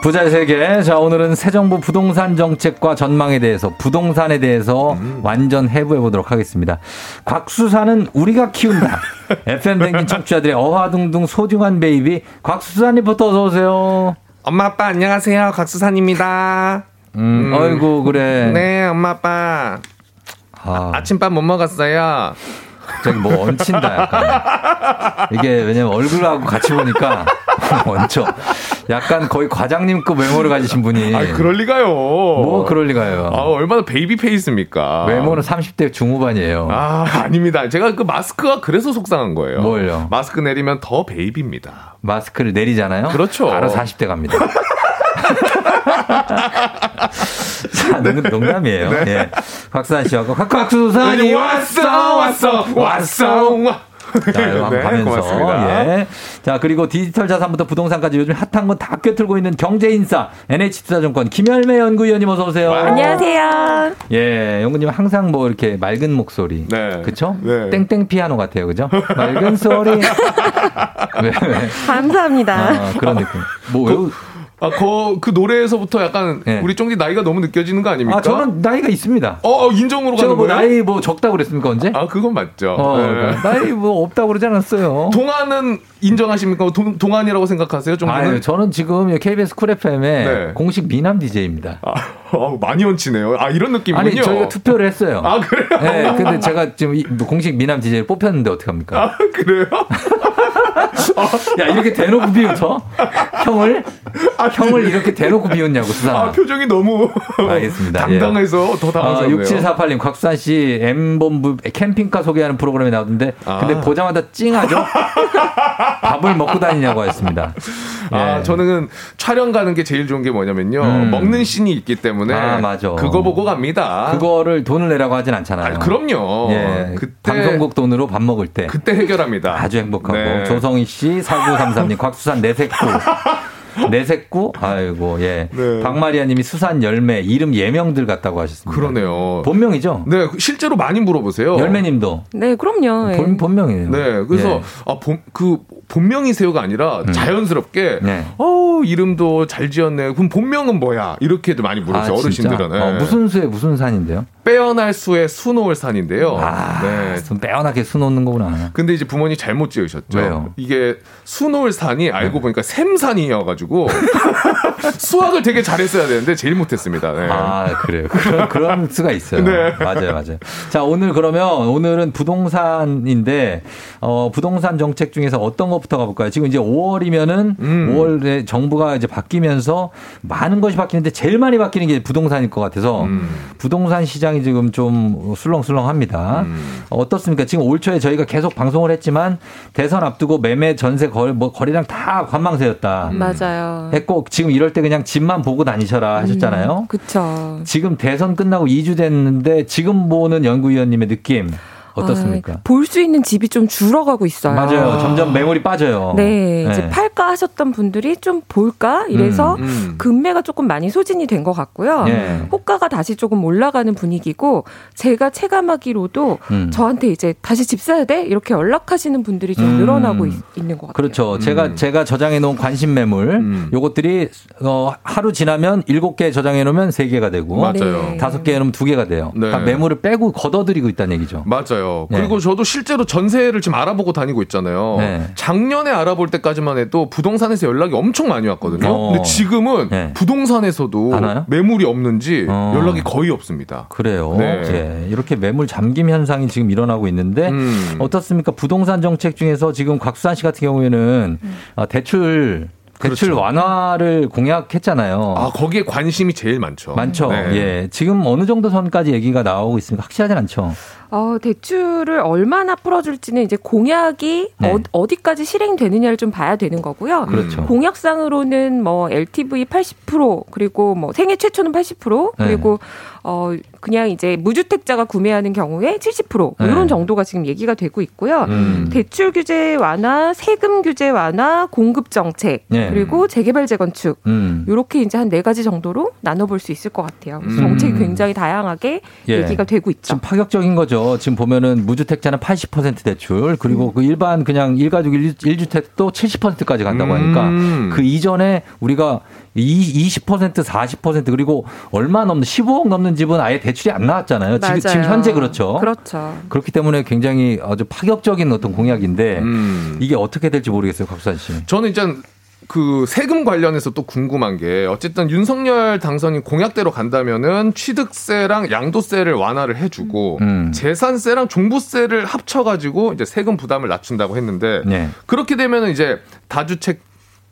부자의 세계. 자, 오늘은 새 정부 부동산 정책과 전망에 대해서, 부동산에 대해서 완전 해부해 보도록 하겠습니다. 곽수산은 우리가 키운다. FM 댕진 청취자들의 어화둥둥 소중한 베이비. 곽수산님부터 어서 오세요. 엄마 아빠 안녕하세요 곽수산입니다. 음, 어이구, 그래. 네 엄마 아빠 아, 아침밥 못 먹었어요. 저기 뭐 얹힌다, 약간. 이게 왜냐면 얼굴하고 같이 보니까 얹혀. 약간 거의 과장님급 외모를 가지신 분이. 아 그럴 리가요. 뭐 그럴 리가요. 아 얼마나 baby face입니까? 외모는 30대 중후반이에요. 아 아닙니다. 제가 그 마스크가 그래서 속상한 거예요. 뭘요? 마스크 내리면 더 baby입니다. 마스크를 내리잖아요. 그렇죠. 바로 40대 갑니다. 자, 농, 농담이에요. 네. 예. 곽수산 곽- 곽수산이 왔어 왔어 왔어 와. 자, 네, 가면서. 고맙습니다. 예. 자, 그리고 디지털 자산부터 부동산까지 요즘 핫한 건 다 꿰뚫고 있는 경제 인사 NH투자증권 김열매 연구위원님 어서 오세요. 안녕하세요. 예, 연구님 항상 뭐 이렇게 맑은 목소리. 네. 그쵸? 네. 땡땡 피아노 같아요. 그죠? 맑은 소리. 왜, 왜? 감사합니다. 아, 그런 느낌. 뭐, 왜, 아, 그, 그 노래에서부터 약간 우리 쫑디 나이가 너무 느껴지는 거 아닙니까? 아, 저는 나이가 있습니다. 어, 어, 인정으로 가는 뭐 거예요? 나이 뭐 적다고 그랬습니까, 언제? 아, 그건 맞죠. 어, 네. 나이 뭐 없다고 그러지 않았어요. 동안은 인정하십니까? 동, 동안이라고 생각하세요? 쫑디는? 아유, 저는 지금 KBS 쿨 FM의 네. 공식 미남 DJ입니다. 어, 많이 얹히네요. 아, 이런 느낌이군요. 아니, 저희가 투표를 했어요. 아, 그래요? 네, 근데 제가 지금 이- 공식 미남 DJ 뽑혔는데 어떡합니까? 아, 그래요? 야, 이렇게 대놓고 비웃어? 형을? 형을 이렇게 대놓고 비웃냐고, 수사. 아, 표정이 너무 알겠습니다. 예. 당당해서 더 당황스럽네요. 6748님, 곽수산 씨, M본부 캠핑카 소개하는 프로그램에 나오던데, 근데 아. 보자마자 찡하죠? 밥을 먹고 다니냐고 했습니다. 아, 예. 저는 촬영 가는 게 제일 좋은 게 뭐냐면요. 음. 먹는 씬이 있기 때문에. 아, 맞아. 그거 보고 갑니다. 그거를 돈을 내라고 하진 않잖아요. 아, 그럼요. 예, 그때- 방송국 돈으로 밥 먹을 때. 그때 해결합니다. 아주 행복하고. 네. 조성희 씨, 4933님, 곽수산 네 내색구. 내색구? 아이고, 예. 네. 박마리아 님이 수산 열매, 이름 예명들 같다고 하셨습니다. 그러네요. 본명이죠? 네, 실제로 많이 물어보세요. 열매 님도. 네, 그럼요. 예. 본, 본명이에요. 네, 그래서 예. 아, 본, 그 본명이 세요가 아니라 자연스럽게 음. 네. 어 이름도 잘 지었네. 그럼 본명은 뭐야? 이렇게도 많이 물으세요 아? 어르신들은. 어, 네. 무슨 수에 무슨 산인데요? 빼어날 수의 수놓을 산인데요. 아, 네. 좀 빼어나게 수 놓는 거구나. 근데 이제 부모님 잘못 지으셨죠. 왜요? 이게 수놓을 산이 알고 보니까 샘산이어가지고 수학을 되게 잘했어야 되는데 제일 못했습니다. 네. 아, 그래요. 그런, 그런 수가 있어요. 네. 맞아요, 맞아요. 자, 오늘 그러면, 오늘은 부동산인데, 어, 부동산 정책 중에서 어떤 것부터 가볼까요? 지금 이제 5월이면은, 음. 5월에 정부가 이제 바뀌면서 많은 것이 바뀌는데 제일 많이 바뀌는 게 부동산일 것 같아서, 음. 부동산 시장이 지금 좀 술렁술렁합니다. 음. 어떻습니까? 지금 올 초에 저희가 계속 방송을 했지만, 대선 앞두고 매매, 전세, 거래, 뭐, 거래량 다 관망세였다. 음. 맞아요. 했고, 지금 이럴 때 그냥 집만 보고 다니셔라 하셨잖아요. 그쵸. 지금 대선 끝나고 2주 됐는데 지금 보는 연구위원님의 느낌 어떻습니까? 볼수 있는 집이 좀 줄어가고 있어요. 맞아요. 점점 매물이 빠져요. 네, 이제 네. 팔까 하셨던 분들이 좀 볼까 이래서 음, 음. 금매가 조금 많이 소진이 된 것 같고요. 예. 호가가 다시 조금 올라가는 분위기고 제가 체감하기로도 음. 저한테 이제 다시 집 사야 돼 이렇게 연락하시는 분들이 좀 음. 늘어나고 있, 는것 같아요. 그렇죠. 제가 제가 저장해 놓은 관심 매물 요것들이 어 하루 지나면 7개 저장해 놓으면 3개가 되고 맞아요. 다섯 개 놓으면 2개가 돼요. 네. 그러니까 매물을 빼고 걷어들이고 있다는 얘기죠. 맞아요. 네. 그리고 저도 실제로 전세를 지금 알아보고 다니고 있잖아요. 네. 작년에 알아볼 때까지만 해도 부동산에서 연락이 엄청 많이 왔거든요. 어. 근데 지금은 네. 부동산에서도 안 와요? 매물이 없는지 어. 연락이 거의 없습니다. 그래요. 네. 예. 이렇게 매물 잠김 현상이 지금 일어나고 있는데 음. 어떻습니까? 부동산 정책 중에서 지금 곽수산 씨 같은 경우에는 어, 대출 대출 그렇죠. 완화를 공약했잖아요. 아, 거기에 관심이 제일 많죠. 많죠. 네. 예. 지금 어느 정도 선까지 얘기가 나오고 있습니까? 확실하진 않죠. 어, 대출을 얼마나 풀어줄지는 이제 공약이 네. 어, 디까지 실행되느냐를 좀 봐야 되는 거고요. 그렇죠. 공약상으로는 뭐 LTV 80% 그리고 뭐 생애 최초는 80% 네. 그리고 어 그냥 이제 무주택자가 구매하는 경우에 70% 네. 이런 정도가 지금 얘기가 되고 있고요. 음. 대출 규제 완화, 세금 규제 완화, 공급 정책 네. 그리고 재개발 재건축 음. 요렇게 이제 한 네 가지 정도로 나눠볼 수 있을 것 같아요. 그래서 음. 정책이 굉장히 다양하게 예. 얘기가 되고 있죠. 좀 파격적인 거죠. 지금 보면은 무주택자는 80% 대출, 그리고 그 일반 그냥 일가족 1주택도 70%까지 간다고 하니까 음. 그 이전에 우리가 이20% 40% 그리고 얼마 넘는 15억 넘는 집은 아예 대출이 안 나왔잖아요. 지금, 맞아요. 지금 현재 그렇죠. 그렇죠. 그렇기 때문에 굉장히 아주 파격적인 어떤 공약인데 음. 이게 어떻게 될지 모르겠어요, 곽수산 씨. 저는 일단 그 세금 관련해서 또 궁금한 게 어쨌든 윤석열 당선인 공약대로 간다면은 취득세랑 양도세를 완화를 해주고 음. 재산세랑 종부세를 합쳐가지고 이제 세금 부담을 낮춘다고 했는데 네. 그렇게 되면은 이제 다주택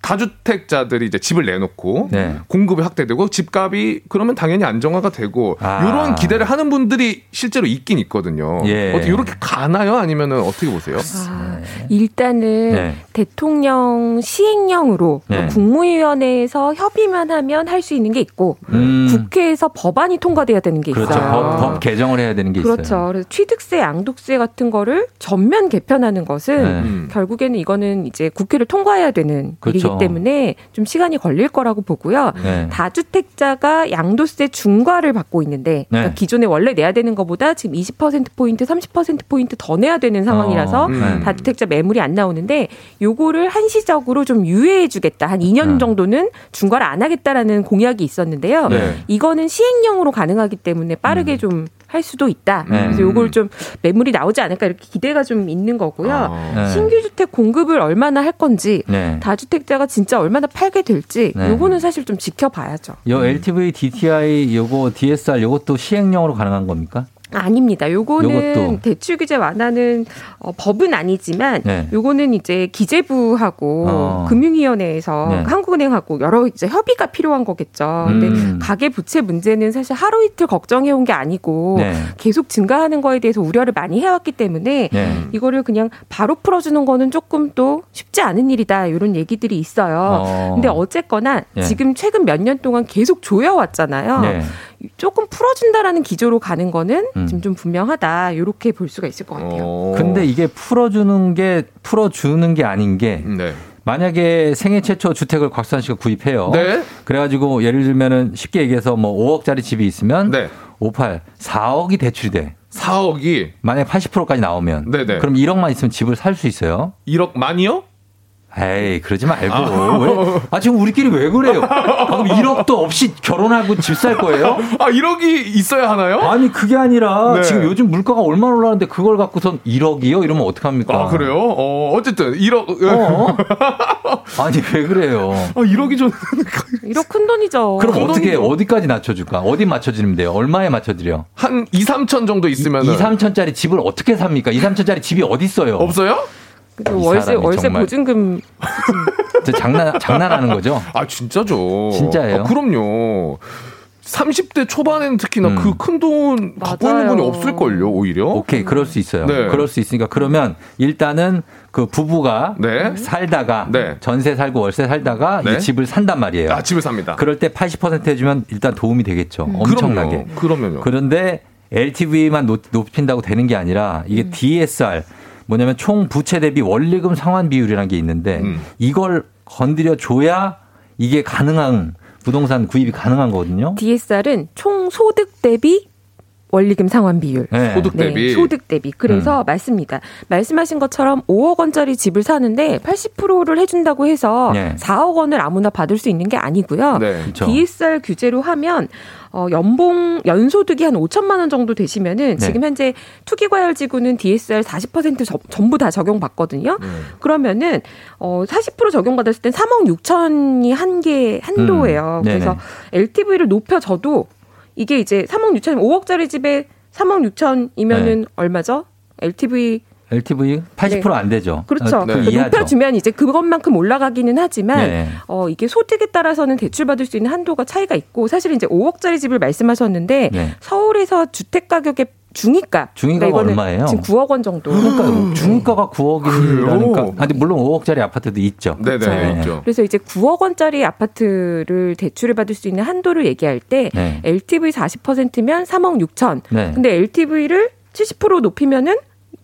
다주택자들이 이제 집을 내놓고 네. 공급이 확대되고 집값이 그러면 당연히 안정화가 되고 아. 이런 기대를 하는 분들이 실제로 있긴 있거든요. 예. 어떻게 이렇게 가나요? 아니면은 어떻게 보세요? 아, 일단은 네. 대통령 시행령으로 네. 국무위원회에서 협의만 하면 할 수 있는 게 있고 음. 국회에서 법안이 통과돼야 되는 게 그렇죠. 있어요. 법, 법 개정을 해야 되는 게 그렇죠. 있어요. 그래서 취득세, 양도세 같은 거를 전면 개편하는 것은 네. 음. 결국에는 이거는 이제 국회를 통과해야 되는 그렇죠. 있기 때문에 좀 시간이 걸릴 거라고 보고요. 네. 다주택자가 양도세 중과를 받고 있는데 그러니까 네. 기존에 원래 내야 되는 것보다 지금 20% 포인트, 30% 포인트 더 내야 되는 상황이라서 어, 네. 다주택자 매물이 안 나오는데 요거를 한시적으로 좀 유예해 주겠다. 한 2년 정도는 중과를 안 하겠다라는 공약이 있었는데요. 네. 이거는 시행령으로 가능하기 때문에 빠르게 좀 할 수도 있다. 네. 그래서 요걸 좀 매물이 나오지 않을까 이렇게 기대가 좀 있는 거고요. 네. 신규 주택 공급을 얼마나 할 건지 네. 다주택자가 진짜 얼마나 팔게 될지 네. 요거는 사실 좀 지켜봐야죠. 요 LTV, DTI, 요거 DSR, 요것도 시행령으로 가능한 겁니까? 아닙니다. 요거는 요것도. 대출 규제 완화는 어, 법은 아니지만 네. 요거는 이제 기재부하고 어. 금융위원회에서 네. 한국은행하고 여러 이제 협의가 필요한 거겠죠. 근데 음. 가계 부채 문제는 사실 하루 이틀 걱정해 온 게 아니고 네. 계속 증가하는 거에 대해서 우려를 많이 해왔기 때문에 네. 이거를 그냥 바로 풀어주는 거는 조금 또 쉽지 않은 일이다 이런 얘기들이 있어요. 어. 근데 어쨌거나 네. 지금 최근 몇 년 동안 계속 조여왔잖아요. 네. 조금 풀어준다라는 기조로 가는 거는 음. 지금 좀 분명하다 이렇게 볼 수가 있을 것 같아요. 근데 이게 풀어주는 게 풀어주는 게 아닌 게 네. 만약에 생애 최초 주택을 곽수산 씨가 구입해요. 네. 그래가지고 예를 들면은 쉽게 얘기해서 뭐 5억짜리 집이 있으면 네. 58 4억이 대출이 돼. 4억이 만약 80%까지 나오면 네네. 그럼 1억만 있으면 집을 살 수 있어요. 1억 만이요? 에이 그러지 말고 왜? 아 지금 우리끼리 왜 그래요? 방금 1억도 없이 결혼하고 집 살 거예요? 아 1억이 있어야 하나요? 아니 그게 아니라 네. 지금 요즘 물가가 얼마나 올랐는데 그걸 갖고선 1억이요? 이러면 어떡합니까? 아 그래요? 어 어쨌든 1억 어? 아니 왜 그래요? 아 1억이 좀 1억 큰 돈이죠. 그럼 큰 어떻게 돈이죠. 어디까지 낮춰줄까? 어디 맞춰주면 돼요? 얼마에 맞춰드려? 한 2, 3천 정도 있으면 2, 3천짜리 집을 어떻게 삽니까? 2, 3천짜리 집이 어디 있어요? 없어요? 그이 월세 월세 정말. 보증금 저 장난 장난하는 거죠? 아 진짜죠. 진짜예요? 아, 그럼요. 30대 초반에는 특히나 음. 그큰 돈 갖고 있는 분이 없을걸요, 오히려. 오케이, 그럴 수 있어요. 네. 그럴 수 있으니까 그러면 일단은 그 부부가 네. 살다가 네. 전세 살고 월세 살다가 네. 이 집을 산단 말이에요. 아, 집을 삽니다. 그럴 때 80% 해주면 일단 도움이 되겠죠. 엄청나게. 음, 그럼요. 그러면요. 그런데 LTV만 높인다고 되는 게 아니라 이게 DSR 뭐냐면 총 부채 대비 원리금 상환 비율이라는 게 있는데 음. 이걸 건드려 줘야 이게 가능한 부동산 구입이 가능한 거거든요. DSR은 총 소득 대비 원리금 상환 비율. 네. 소득 대비. 네, 소득 대비. 그래서 음. 맞습니다. 말씀하신 것처럼 5억 원짜리 집을 사는데 80%를 해준다고 해서 네. 4억 원을 아무나 받을 수 있는 게 아니고요. 네. 그렇죠. DSR 규제로 하면 어, 연봉 연소득이 한 5천만 원 정도 되시면은 네. 지금 현재 투기과열지구는 DSR 40% 저- 전부 다 적용받거든요. 네. 그러면은 어, 40% 적용받았을 땐 3억 6천이 한계 한도예요. 음. 그래서 LTV를 높여줘도 이게 이제 3억 6천, 5억짜리 집에 3억 6천이면은 네. 얼마죠? LTV LTV 80%안 되죠. 그렇죠. 어, 그 그러니까. 높여주면 이제 그것만큼 올라가기는 하지만 네. 어 이게 소득에 따라서는 대출 받을 수 있는 한도가 차이가 있고 사실 이제 5억짜리 집을 말씀하셨는데 네. 서울에서 주택 가격의 중위가 중위가가 그러니까 이거는 얼마예요? 지금 9억 원 정도. 그러니까 중가가 그래요? 9억이라니까. 아니 물론 5억짜리 아파트도 있죠. 네네, 네. 있죠. 그래서 이제 9억 원짜리 아파트를 대출을 받을 수 있는 한도를 얘기할 때 네. LTV 40%면 3억 6천. 네. 근데 LTV를 70% 높이면은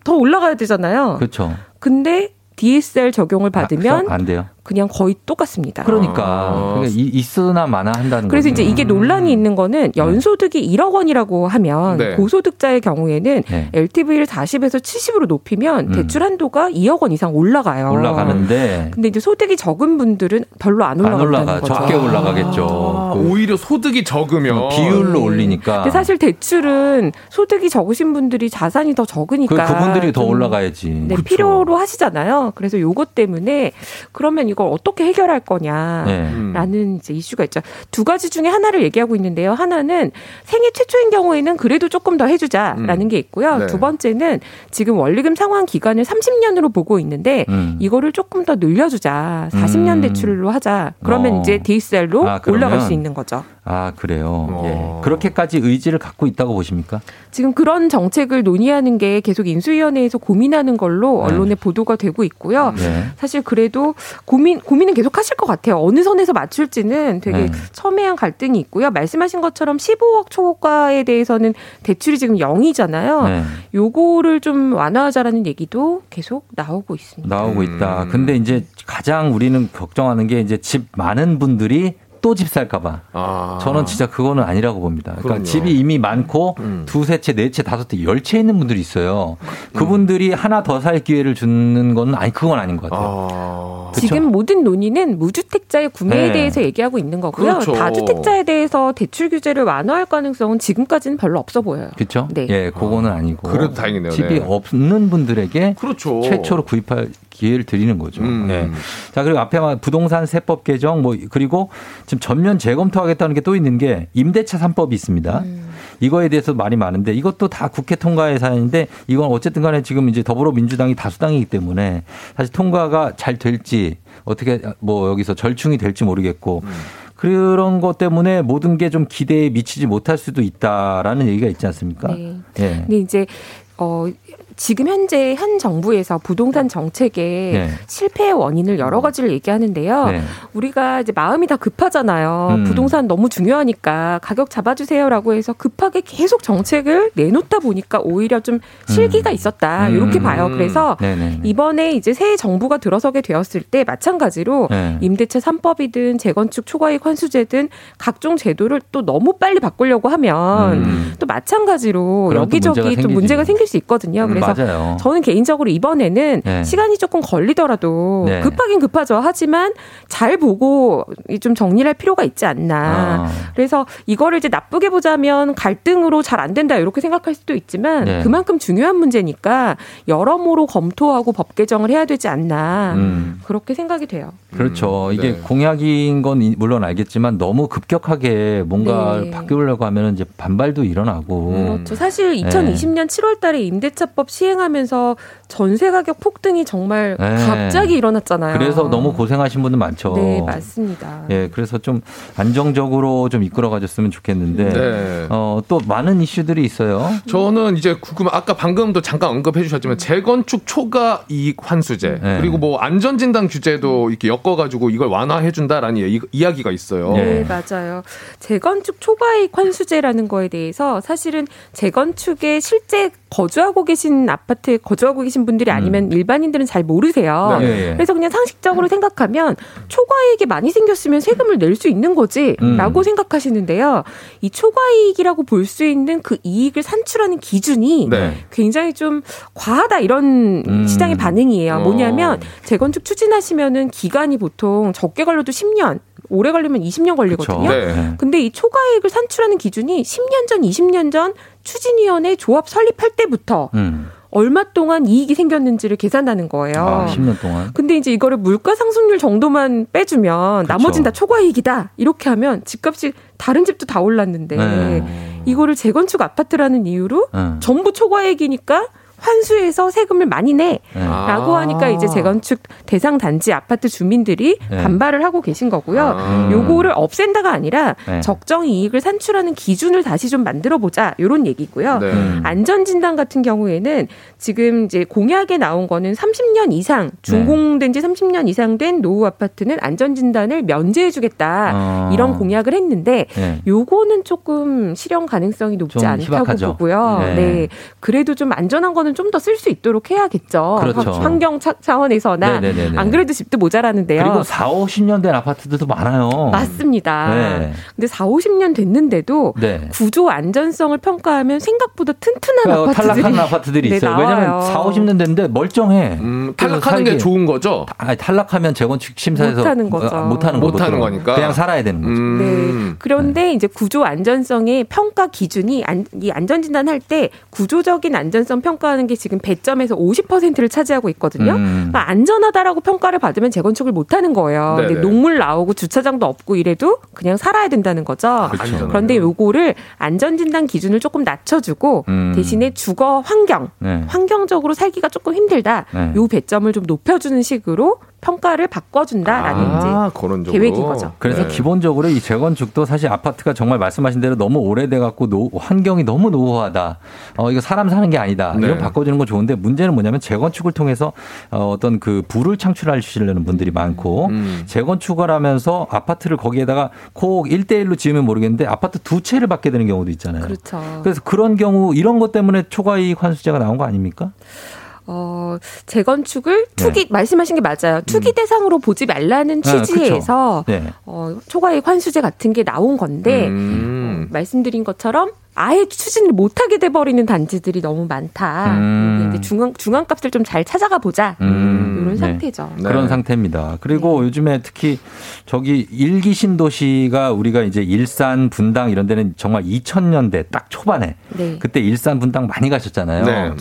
더 올라가야 되잖아요. 그렇죠. 근데 DSR 적용을 받으면 아, 안 돼요. 그냥 거의 똑같습니다. 그러니까, 아. 그러니까 이- 있으나 마나 한다는 그래서 거죠. 이제 이게 논란이 있는 거는 연소득이 1억 원이라고 하면 네. 고소득자의 경우에는 네. LTV를 40에서 70으로 높이면 음. 대출 한도가 2억 원 이상 올라가요. 올라가는데 근데 이제 소득이 적은 분들은 별로 안안 올라간다는 올라가. 거죠. 적게 올라가겠죠. 아, 그 오히려 소득이 적으면 비율로 올리니까. 근데 사실 대출은 소득이 적으신 분들이 자산이 더 그, 적으니까 그분들이 더좀 올라가야지. 네, 필요로 하시잖아요. 그래서 요것 때문에 그러면 이걸 어떻게 해결할 거냐라는 네. 이제 이슈가 있죠. 두 가지 중에 하나를 얘기하고 있는데요. 하나는 생애 최초인 경우에는 그래도 조금 더 해주자라는 게 있고요. 네. 두 번째는 지금 원리금 상환 기간을 30년으로 보고 있는데 음. 이거를 조금 더 늘려주자. 40년 음. 대출로 하자. 그러면 어. 이제 DSR로 아? 올라갈 수 있는 거죠. 아, 그래요. 어. 예. 그렇게까지 의지를 갖고 있다고 보십니까? 지금 그런 정책을 논의하는 게 계속 인수위원회에서 고민하는 걸로 네. 언론에 보도가 되고 있고요. 네. 사실 그래도 고민 고민은 계속 하실 것 같아요. 어느 선에서 맞출지는 되게 네. 첨예한 갈등이 있고요. 말씀하신 것처럼 15억 초과에 대해서는 대출이 지금 0이잖아요. 네. 요거를 좀 완화하자라는 얘기도 계속 나오고 있습니다. 나오고 음. 있다. 근데 이제 가장 우리는 걱정하는 게 이제 집 많은 분들이 또 집 살까봐. 아. 저는 진짜 그거는 아니라고 봅니다. 그러니까 그럼요. 음. 집이 이미 많고 두세 채, 네 채, 다섯 채, 열 채 있는 분들이 있어요. 그분들이 하나 더 살 기회를 주는 건 아니 그건 아닌 것 같아요. 그쵸? 지금 모든 논의는 무주택자의 구매에 네. 대해서 얘기하고 있는 거고요. 그렇죠. 다주택자에 대해서 대출 규제를 완화할 가능성은 지금까지는 별로 없어 보여요. 그렇죠? 네. 예, 그거는 아니고. 그래도 다행이네요. 집이 네. 없는 분들에게 그렇죠. 최초로 구입할 기회를 드리는 거죠. 음. 네. 자, 그리고 앞에 막 부동산 세법 개정 뭐 그리고 지금 전면 재검토하겠다는 게 또 있는 게 임대차 3법이 있습니다. 이거에 대해서 말이 많은데 이것도 다 국회 통과의 사안인데 이건 어쨌든 간에 지금 이제 더불어민주당이 다수당이기 때문에 사실 통과가 잘 될지 어떻게 뭐 여기서 절충이 될지 모르겠고 그런 것 때문에 모든 게 좀 기대에 미치지 못할 수도 있다라는 얘기가 있지 않습니까? 네. 예. 근데 이제 어 지금 현재 현 정부에서 부동산 정책의 네. 실패의 원인을 여러 가지를 얘기하는데요. 네. 우리가 이제 마음이 다 급하잖아요. 음. 부동산 너무 중요하니까 가격 잡아주세요라고 해서 급하게 계속 정책을 내놓다 보니까 오히려 좀 실기가 있었다. 이렇게 음. 봐요. 그래서 네네. 이번에 이제 새 정부가 들어서게 되었을 때 마찬가지로 네. 임대차 3법이든 재건축 초과이익 환수제든 각종 제도를 또 너무 빨리 바꾸려고 하면 음. 또 마찬가지로 여기저기 또 생기지. 문제가 생길 수 있거든요. 음, 그래서 맞아요. 저는 개인적으로 이번에는 네. 시간이 조금 걸리더라도 네. 급하긴 급하죠. 하지만 잘 보고 좀 정리를 할 필요가 있지 않나. 아. 그래서 이거를 이제 나쁘게 보자면 갈등으로 잘 안 된다 이렇게 생각할 수도 있지만 네. 그만큼 중요한 문제니까 여러모로 검토하고 법 개정을 해야 되지 않나. 음. 그렇게 생각이 돼요. 그렇죠. 이게 네. 공약인 건 이- 물론 알겠지만 너무 급격하게 뭔가 네. 바꾸려고 하면 이제 반발도 일어나고. 그렇죠. 사실 2020년 7월 달에 임대차법 시행하면서 전세 가격 폭등이 정말 네. 갑자기 일어났잖아요. 그래서 너무 고생하신 분들 많죠. 네, 맞습니다. 예, 그래서 좀 안정적으로 좀 이끌어 가줬으면 좋겠는데 네. 어, 또 많은 이슈들이 있어요. 저는 이제 궁금 아까 방금도 잠깐 언급해 주셨지만 재건축 초과 이익 환수제 네. 그리고 뭐 안전 진단 규제도 이렇게 엮어 가지고 이걸 완화해 준다라는 이- 이야기가 있어요. 네, 맞아요. 재건축 초과 이익 환수제라는 거에 대해서 사실은 재건축에 실제 거주하고 계신 아파트에 거주하고 계신 분들이 아니면 일반인들은 잘 모르세요. 네. 예, 예. 그래서 그냥 상식적으로 생각하면 초과이익이 많이 생겼으면 세금을 낼 수 있는 거지 음. 라고 생각하시는데요. 이 초과이익이라고 볼 수 있는 그 이익을 산출하는 기준이 네. 굉장히 좀 과하다 이런 음. 시장의 반응이에요. 어. 뭐냐면 재건축 추진하시면은 기간이 보통 적게 걸려도 10년, 오래 걸리면 20년 걸리거든요. 네. 근데 이 초과이익을 산출하는 기준이 10년 전, 20년 전 추진위원회 조합 설립할 때부터 음. 얼마 동안 이익이 생겼는지를 계산하는 거예요. 아, 10년 동안. 근데 이제 이거를 물가 상승률 정도만 빼주면 그렇죠. 나머진 다 초과이익이다 이렇게 하면 집값이 다른 집도 다 올랐는데 네. 이거를 재건축 아파트라는 이유로 음. 전부 초과이익이니까 환수해서 세금을 많이 내. 네. 라고 아. 하니까 이제 재건축 대상 단지 아파트 주민들이 네. 반발을 하고 계신 거고요. 아. 요거를 없앤다가 아니라 네. 적정 이익을 산출하는 기준을 다시 좀 만들어 보자. 요런 얘기고요. 네. 음. 안전 진단 같은 경우에는 지금 이제 공약에 나온 거는 30년 이상 네. 준공된 지 30년 이상 된 노후 아파트는 안전 진단을 면제해 주겠다. 어. 이런 공약을 했는데 네. 요거는 조금 실현 가능성이 높지 좀 않다고 희박하죠. 보고요. 네. 네. 그래도 좀 안전한 거는 좀 더 쓸 수 있도록 해야겠죠. 그렇죠. 환- 환경 차, 차원에서나 네네네네. 안 그래도 집도 모자라는데요. 그리고 4, 50년 된 아파트들도 많아요. 맞습니다. 네. 근데 4, 50년 됐는데도 네. 구조 안전성을 평가하면 생각보다 튼튼한 그 아파트들이 탈락한 아파트들이 네, 있어요. 나와요. 왜냐하면 4, 50년 됐는데 멀쩡해. 음, 탈락하는 게 좋은 거죠? 아니, 탈락하면 재건축 심사에서 못하는 거죠. 어, 못하는 거 못하는 못 거니까. 그냥 살아야 되는 거죠. 음. 네. 그런데 이제 구조 안전성의 평가 기준이 안, 이 안전 진단할 때 구조적인 안전성 평가 하는 게 지금 100점에서 50%를 차지하고 있거든요. 음. 그러니까 안전하다라고 평가를 받으면 재건축을 못 하는 거예요. 근데. 녹물 나오고 주차장도 없고 이래도 그냥 살아야 된다는 거죠. 그렇죠. 그런데 요거를 안전 진단 기준을 조금 낮춰주고 음. 대신에 주거 환경 네. 환경적으로 살기가 조금 힘들다. 네. 요 배점을 좀 높여주는 식으로 평가를 바꿔준다라는 아, 이제 그런 계획인 거죠. 그래서 네. 기본적으로 이 재건축도 사실 아파트가 정말 말씀하신 대로 너무 오래돼 갖고 노- 환경이 너무 노후하다. 어 이거 사람 사는 게 아니다. 네. 이런 바꿔주는 건 좋은데 문제는 뭐냐면 재건축을 통해서 어, 어떤 그 부를 창출하시려는 분들이 많고 음. 재건축을 하면서 아파트를 거기에다가 콕 1대1로 지으면 모르겠는데 아파트 두 채를 받게 되는 경우도 있잖아요. 그렇죠. 그래서 그런 경우 이런 것 때문에 초과이익 환수제가 나온 거 아닙니까? 어, 재건축을 투기 네. 말씀하신 게 맞아요. 투기 대상으로 보지 말라는 네, 취지에서 그쵸. 네. 어, 초과이익 환수제 같은 게 나온 건데 음. 어, 말씀드린 것처럼 아예 추진을 못하게 돼버리는 단지들이 너무 많다. 음. 이제 중앙 중앙값을 좀 잘 찾아가 보자. 음, 이런 네. 상태죠. 그런 상태입니다. 그리고 요즘에 특히 저기 일기 신도시가 우리가 이제 일산 분당 이런 데는 정말 2000년대 딱 초반에 네. 그때 일산 분당 많이 가셨잖아요.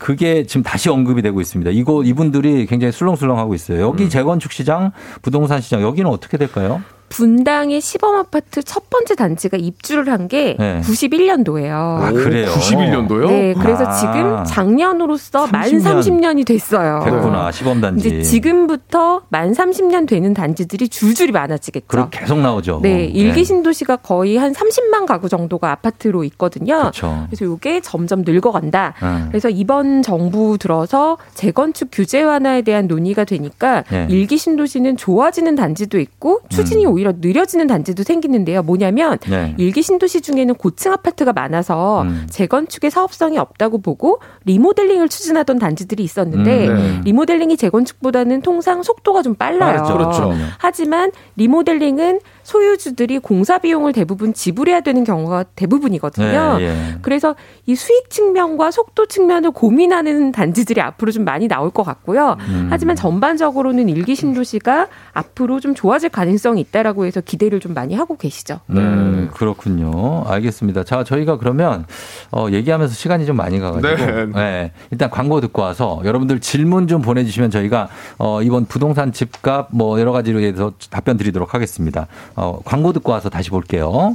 네. 그게 지금 다시 언급이 되고 있습니다. 이거 이분들이 굉장히 술렁술렁하고 있어요. 여기 재건축 시장, 부동산 시장 여기는 어떻게 될까요? 분당의 시범 아파트 첫 번째 단지가 입주를 한게 네. 91년도예요. 아, 그래요? 91년도요? 네, 그래서 아. 지금 작년으로서 만 30년. 30년이 됐어요. 됐구나 시범 단지. 이제 지금부터 만 30년 되는 단지들이 줄줄이 많아지겠죠. 그럼 계속 나오죠. 네, 일기 네. 신도시가 거의 한 30만 가구 정도가 아파트로 있거든요. 그렇죠. 그래서 이게 점점 늙어간다. 음. 그래서 이번 정부 들어서 재건축 규제 완화에 대한 논의가 되니까 네. 일기 신도시는 좋아지는 단지도 있고 추진이 오히려 느려지는 단지도 생기는데요. 뭐냐면 음. 네. 일기 신도시 중에는 고층 아파트가 많아서 음. 재건축의 사업성이 없다고 보고 리모델링을 추진하던 단지들이 있었는데 음, 네. 리모델링이 재건축보다는 통상 속도가 좀 빨라요. 빠르죠. 그렇죠. 하지만 리모델링은 소유주들이 공사 비용을 대부분 지불해야 되는 경우가 대부분이거든요. 네, 예. 그래서 이 수익 측면과 속도 측면을 고민하는 단지들이 앞으로 좀 많이 나올 것 같고요. 음. 하지만 전반적으로는 일기 신도시가 앞으로 좀 좋아질 가능성이 있다라고 해서 기대를 좀 많이 하고 계시죠. 음, 그렇군요. 알겠습니다. 자, 저희가 그러면 어, 얘기하면서 시간이 좀 많이 가가지고 네. 네, 일단 광고 듣고 와서 여러분들 질문 좀 보내주시면 저희가 어, 이번 부동산 집값 뭐 여러 가지로 대해서 답변 드리도록 하겠습니다. 어, 광고 듣고 와서 다시 볼게요.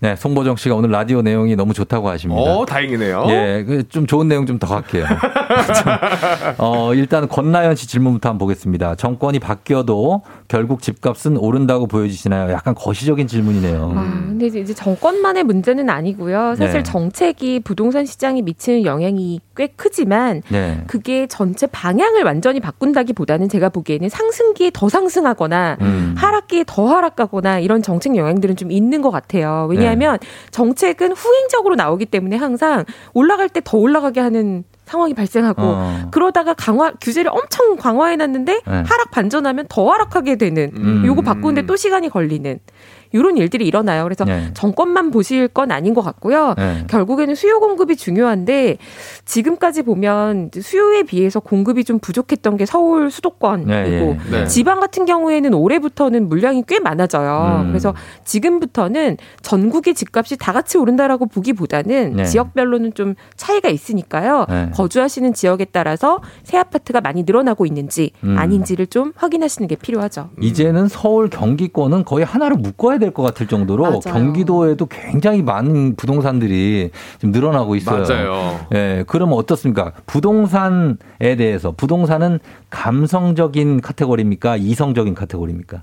네, 송보정 씨가 오늘 라디오 내용이 너무 좋다고 하십니다. 어, 다행이네요. 예, 그좀 좋은 내용 좀더 갈게요. 어, 일단 권나연 씨 질문부터 한번 보겠습니다. 정권이 바뀌어도 결국 집값은 오른다고 보여지시나요? 약간 거시적인 질문이네요. 아, 근데 이제 정권만의 문제는 아니고요. 사실 네. 정책이 부동산 시장에 미치는 영향이 꽤 크지만 네. 그게 전체 방향을 완전히 바꾼다기보다는 제가 보기에는 상승기에 더 상승하거나 음. 하락기에 더 하락하거나 이런 정책 영향들은 좀 있는 것 같아요. 왜냐 하면 네. 정책은 후행적으로 나오기 때문에 항상 올라갈 때 더 올라가게 하는 상황이 발생하고 어. 그러다가 강화 규제를 엄청 강화해 놨는데 네. 하락 반전하면 더 하락하게 되는 음. 요거 바꾸는데 또 시간이 걸리는 이런 일들이 일어나요. 그래서 네. 정권만 보실 건 아닌 것 같고요. 네. 결국에는 수요 공급이 중요한데 지금까지 보면 수요에 비해서 공급이 좀 부족했던 게 서울 수도권이고 네, 예. 네. 지방 같은 경우에는 올해부터는 물량이 꽤 많아져요. 음. 그래서 지금부터는 전국의 집값이 다 같이 오른다라고 보기보다는 네. 지역별로는 좀 차이가 있으니까요. 네. 거주하시는 지역에 따라서 새 아파트가 많이 늘어나고 있는지 음. 아닌지를 좀 확인하시는 게 필요하죠. 이제는 서울 경기권은 거의 하나로 묶어야 될 것 같을 정도로 맞아요. 경기도에도 굉장히 많은 부동산들이 지금 늘어나고 있어요. 맞아요. 예, 그러면 어떻습니까? 부동산에 대해서 부동산은 감성적인 카테고리입니까? 이성적인 카테고리입니까?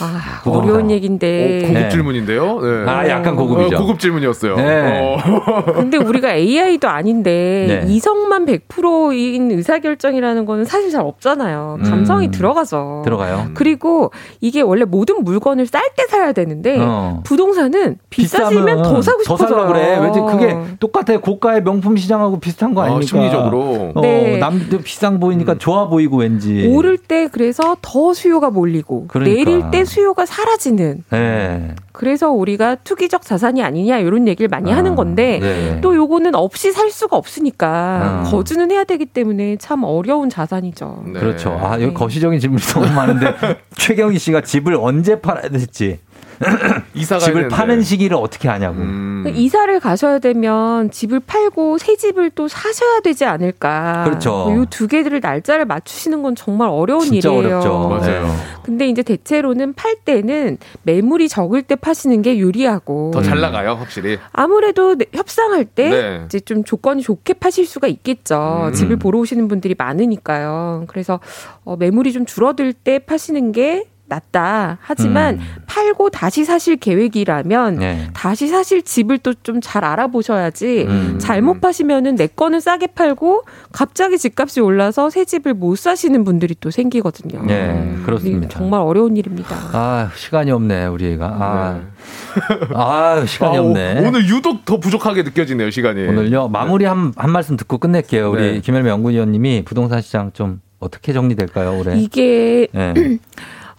아, 부동산. 어려운 얘기인데. 오, 고급 네. 질문인데요. 네. 아, 약간 고급이죠. 어, 고급 질문이었어요. 네. 어. 근데 우리가 AI도 아닌데 네. 이성만 100%인 의사결정이라는 거는 사실 잘 없잖아요. 감성이 음. 들어가죠. 들어가요. 그리고 이게 원래 모든 물건을 쌀 때 사야 되는데 어. 부동산은 비싸지면 더 사고. 살라 그래. 왠지 그게 똑같아요. 고가의 명품 시장하고 비슷한 거 아, 아닙니까? 심리적으로. 어, 네. 남들 비싼 보이니까 음. 좋아 보이고 왠지. 오를 때 그래서 더 수요가 몰리고 그러니까. 내릴 때 수요가 사라지는 네. 그래서 우리가 투기적 자산이 아니냐 이런 얘기를 많이 아, 하는 건데 네. 또 요거는 없이 살 수가 없으니까 어. 거주는 해야 되기 때문에 참 어려운 자산이죠. 네. 그렇죠. 아, 여기 네. 거시적인 질문이 너무 많은데 최경희 씨가 집을 언제 팔아야 될지 이사 가야 집을 되는데. 파는 시기를 어떻게 하냐고. 음. 이사를 가셔야 되면 집을 팔고 새 집을 또 사셔야 되지 않을까. 그렇죠. 이두 개들을 날짜를 맞추시는 건 정말 어려운 진짜 일이에요. 어렵죠. 맞아요. 네. 근데 이제 대체로는 팔 때는 매물이 적을 때 파시는 게 유리하고 더 잘 나가요, 확실히. 아무래도 네, 협상할 때 네. 이제 좀 조건이 좋게 파실 수가 있겠죠. 음. 집을 보러 오시는 분들이 많으니까요. 그래서 어, 매물이 좀 줄어들 때 파시는 게 낫다. 하지만 음. 팔고 다시 사실 계획이라면 네. 다시 사실 집을 또 좀 잘 알아보셔야지 음. 잘못 파시면은 내 거는 싸게 팔고 갑자기 집값이 올라서 새 집을 못 사시는 분들이 또 생기거든요. 네, 그렇습니다. 이게 정말 어려운 일입니다. 아, 시간이 없네, 우리 애가. 아, 아 시간이 아, 오- 없네. 오늘 유독 더 부족하게 느껴지네요, 시간이. 오늘요 마무리 한, 한 말씀 듣고 끝낼게요. 우리 네. 김현미 연구위원님이 부동산 시장 좀 어떻게 정리될까요, 올해? 이게 네.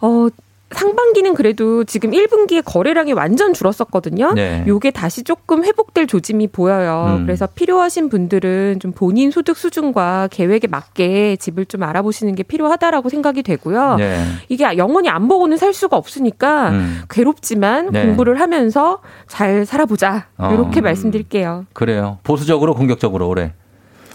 어 상반기는 그래도 지금 1분기에 거래량이 완전 줄었었거든요. 네. 요게 다시 조금 회복될 조짐이 보여요. 음. 그래서 필요하신 분들은 좀 본인 소득 수준과 계획에 맞게 집을 좀 알아보시는 게 필요하다라고 생각이 되고요. 네. 이게 영원히 안 보고는 살 수가 없으니까 음. 괴롭지만 네. 공부를 하면서 잘 살아보자. 어. 이렇게 말씀드릴게요. 그래요. 보수적으로 공격적으로 올해.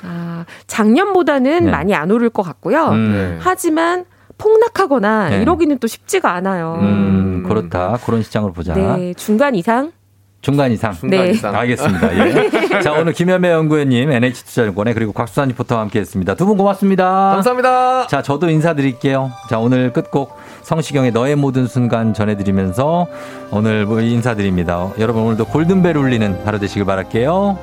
아, 작년보다는 네. 많이 안 오를 것 같고요. 음. 네. 하지만 폭락하거나 네. 이러기는 또 쉽지가 않아요. 음, 그렇다. 그런 시장으로 보자. 네, 중간 이상. 중간 이상. 중간 네. 이상. 알겠습니다. 예. 자, 오늘 김현매 연구원님, NH투자증권의 그리고 곽수산 리포터와 함께 했습니다. 두 분 고맙습니다. 감사합니다. 자, 저도 인사드릴게요. 자, 오늘 끝곡 성시경의 너의 모든 순간 전해드리면서 오늘 뭐 인사드립니다. 여러분 오늘도 골든벨 울리는 하루 되시길 바랄게요.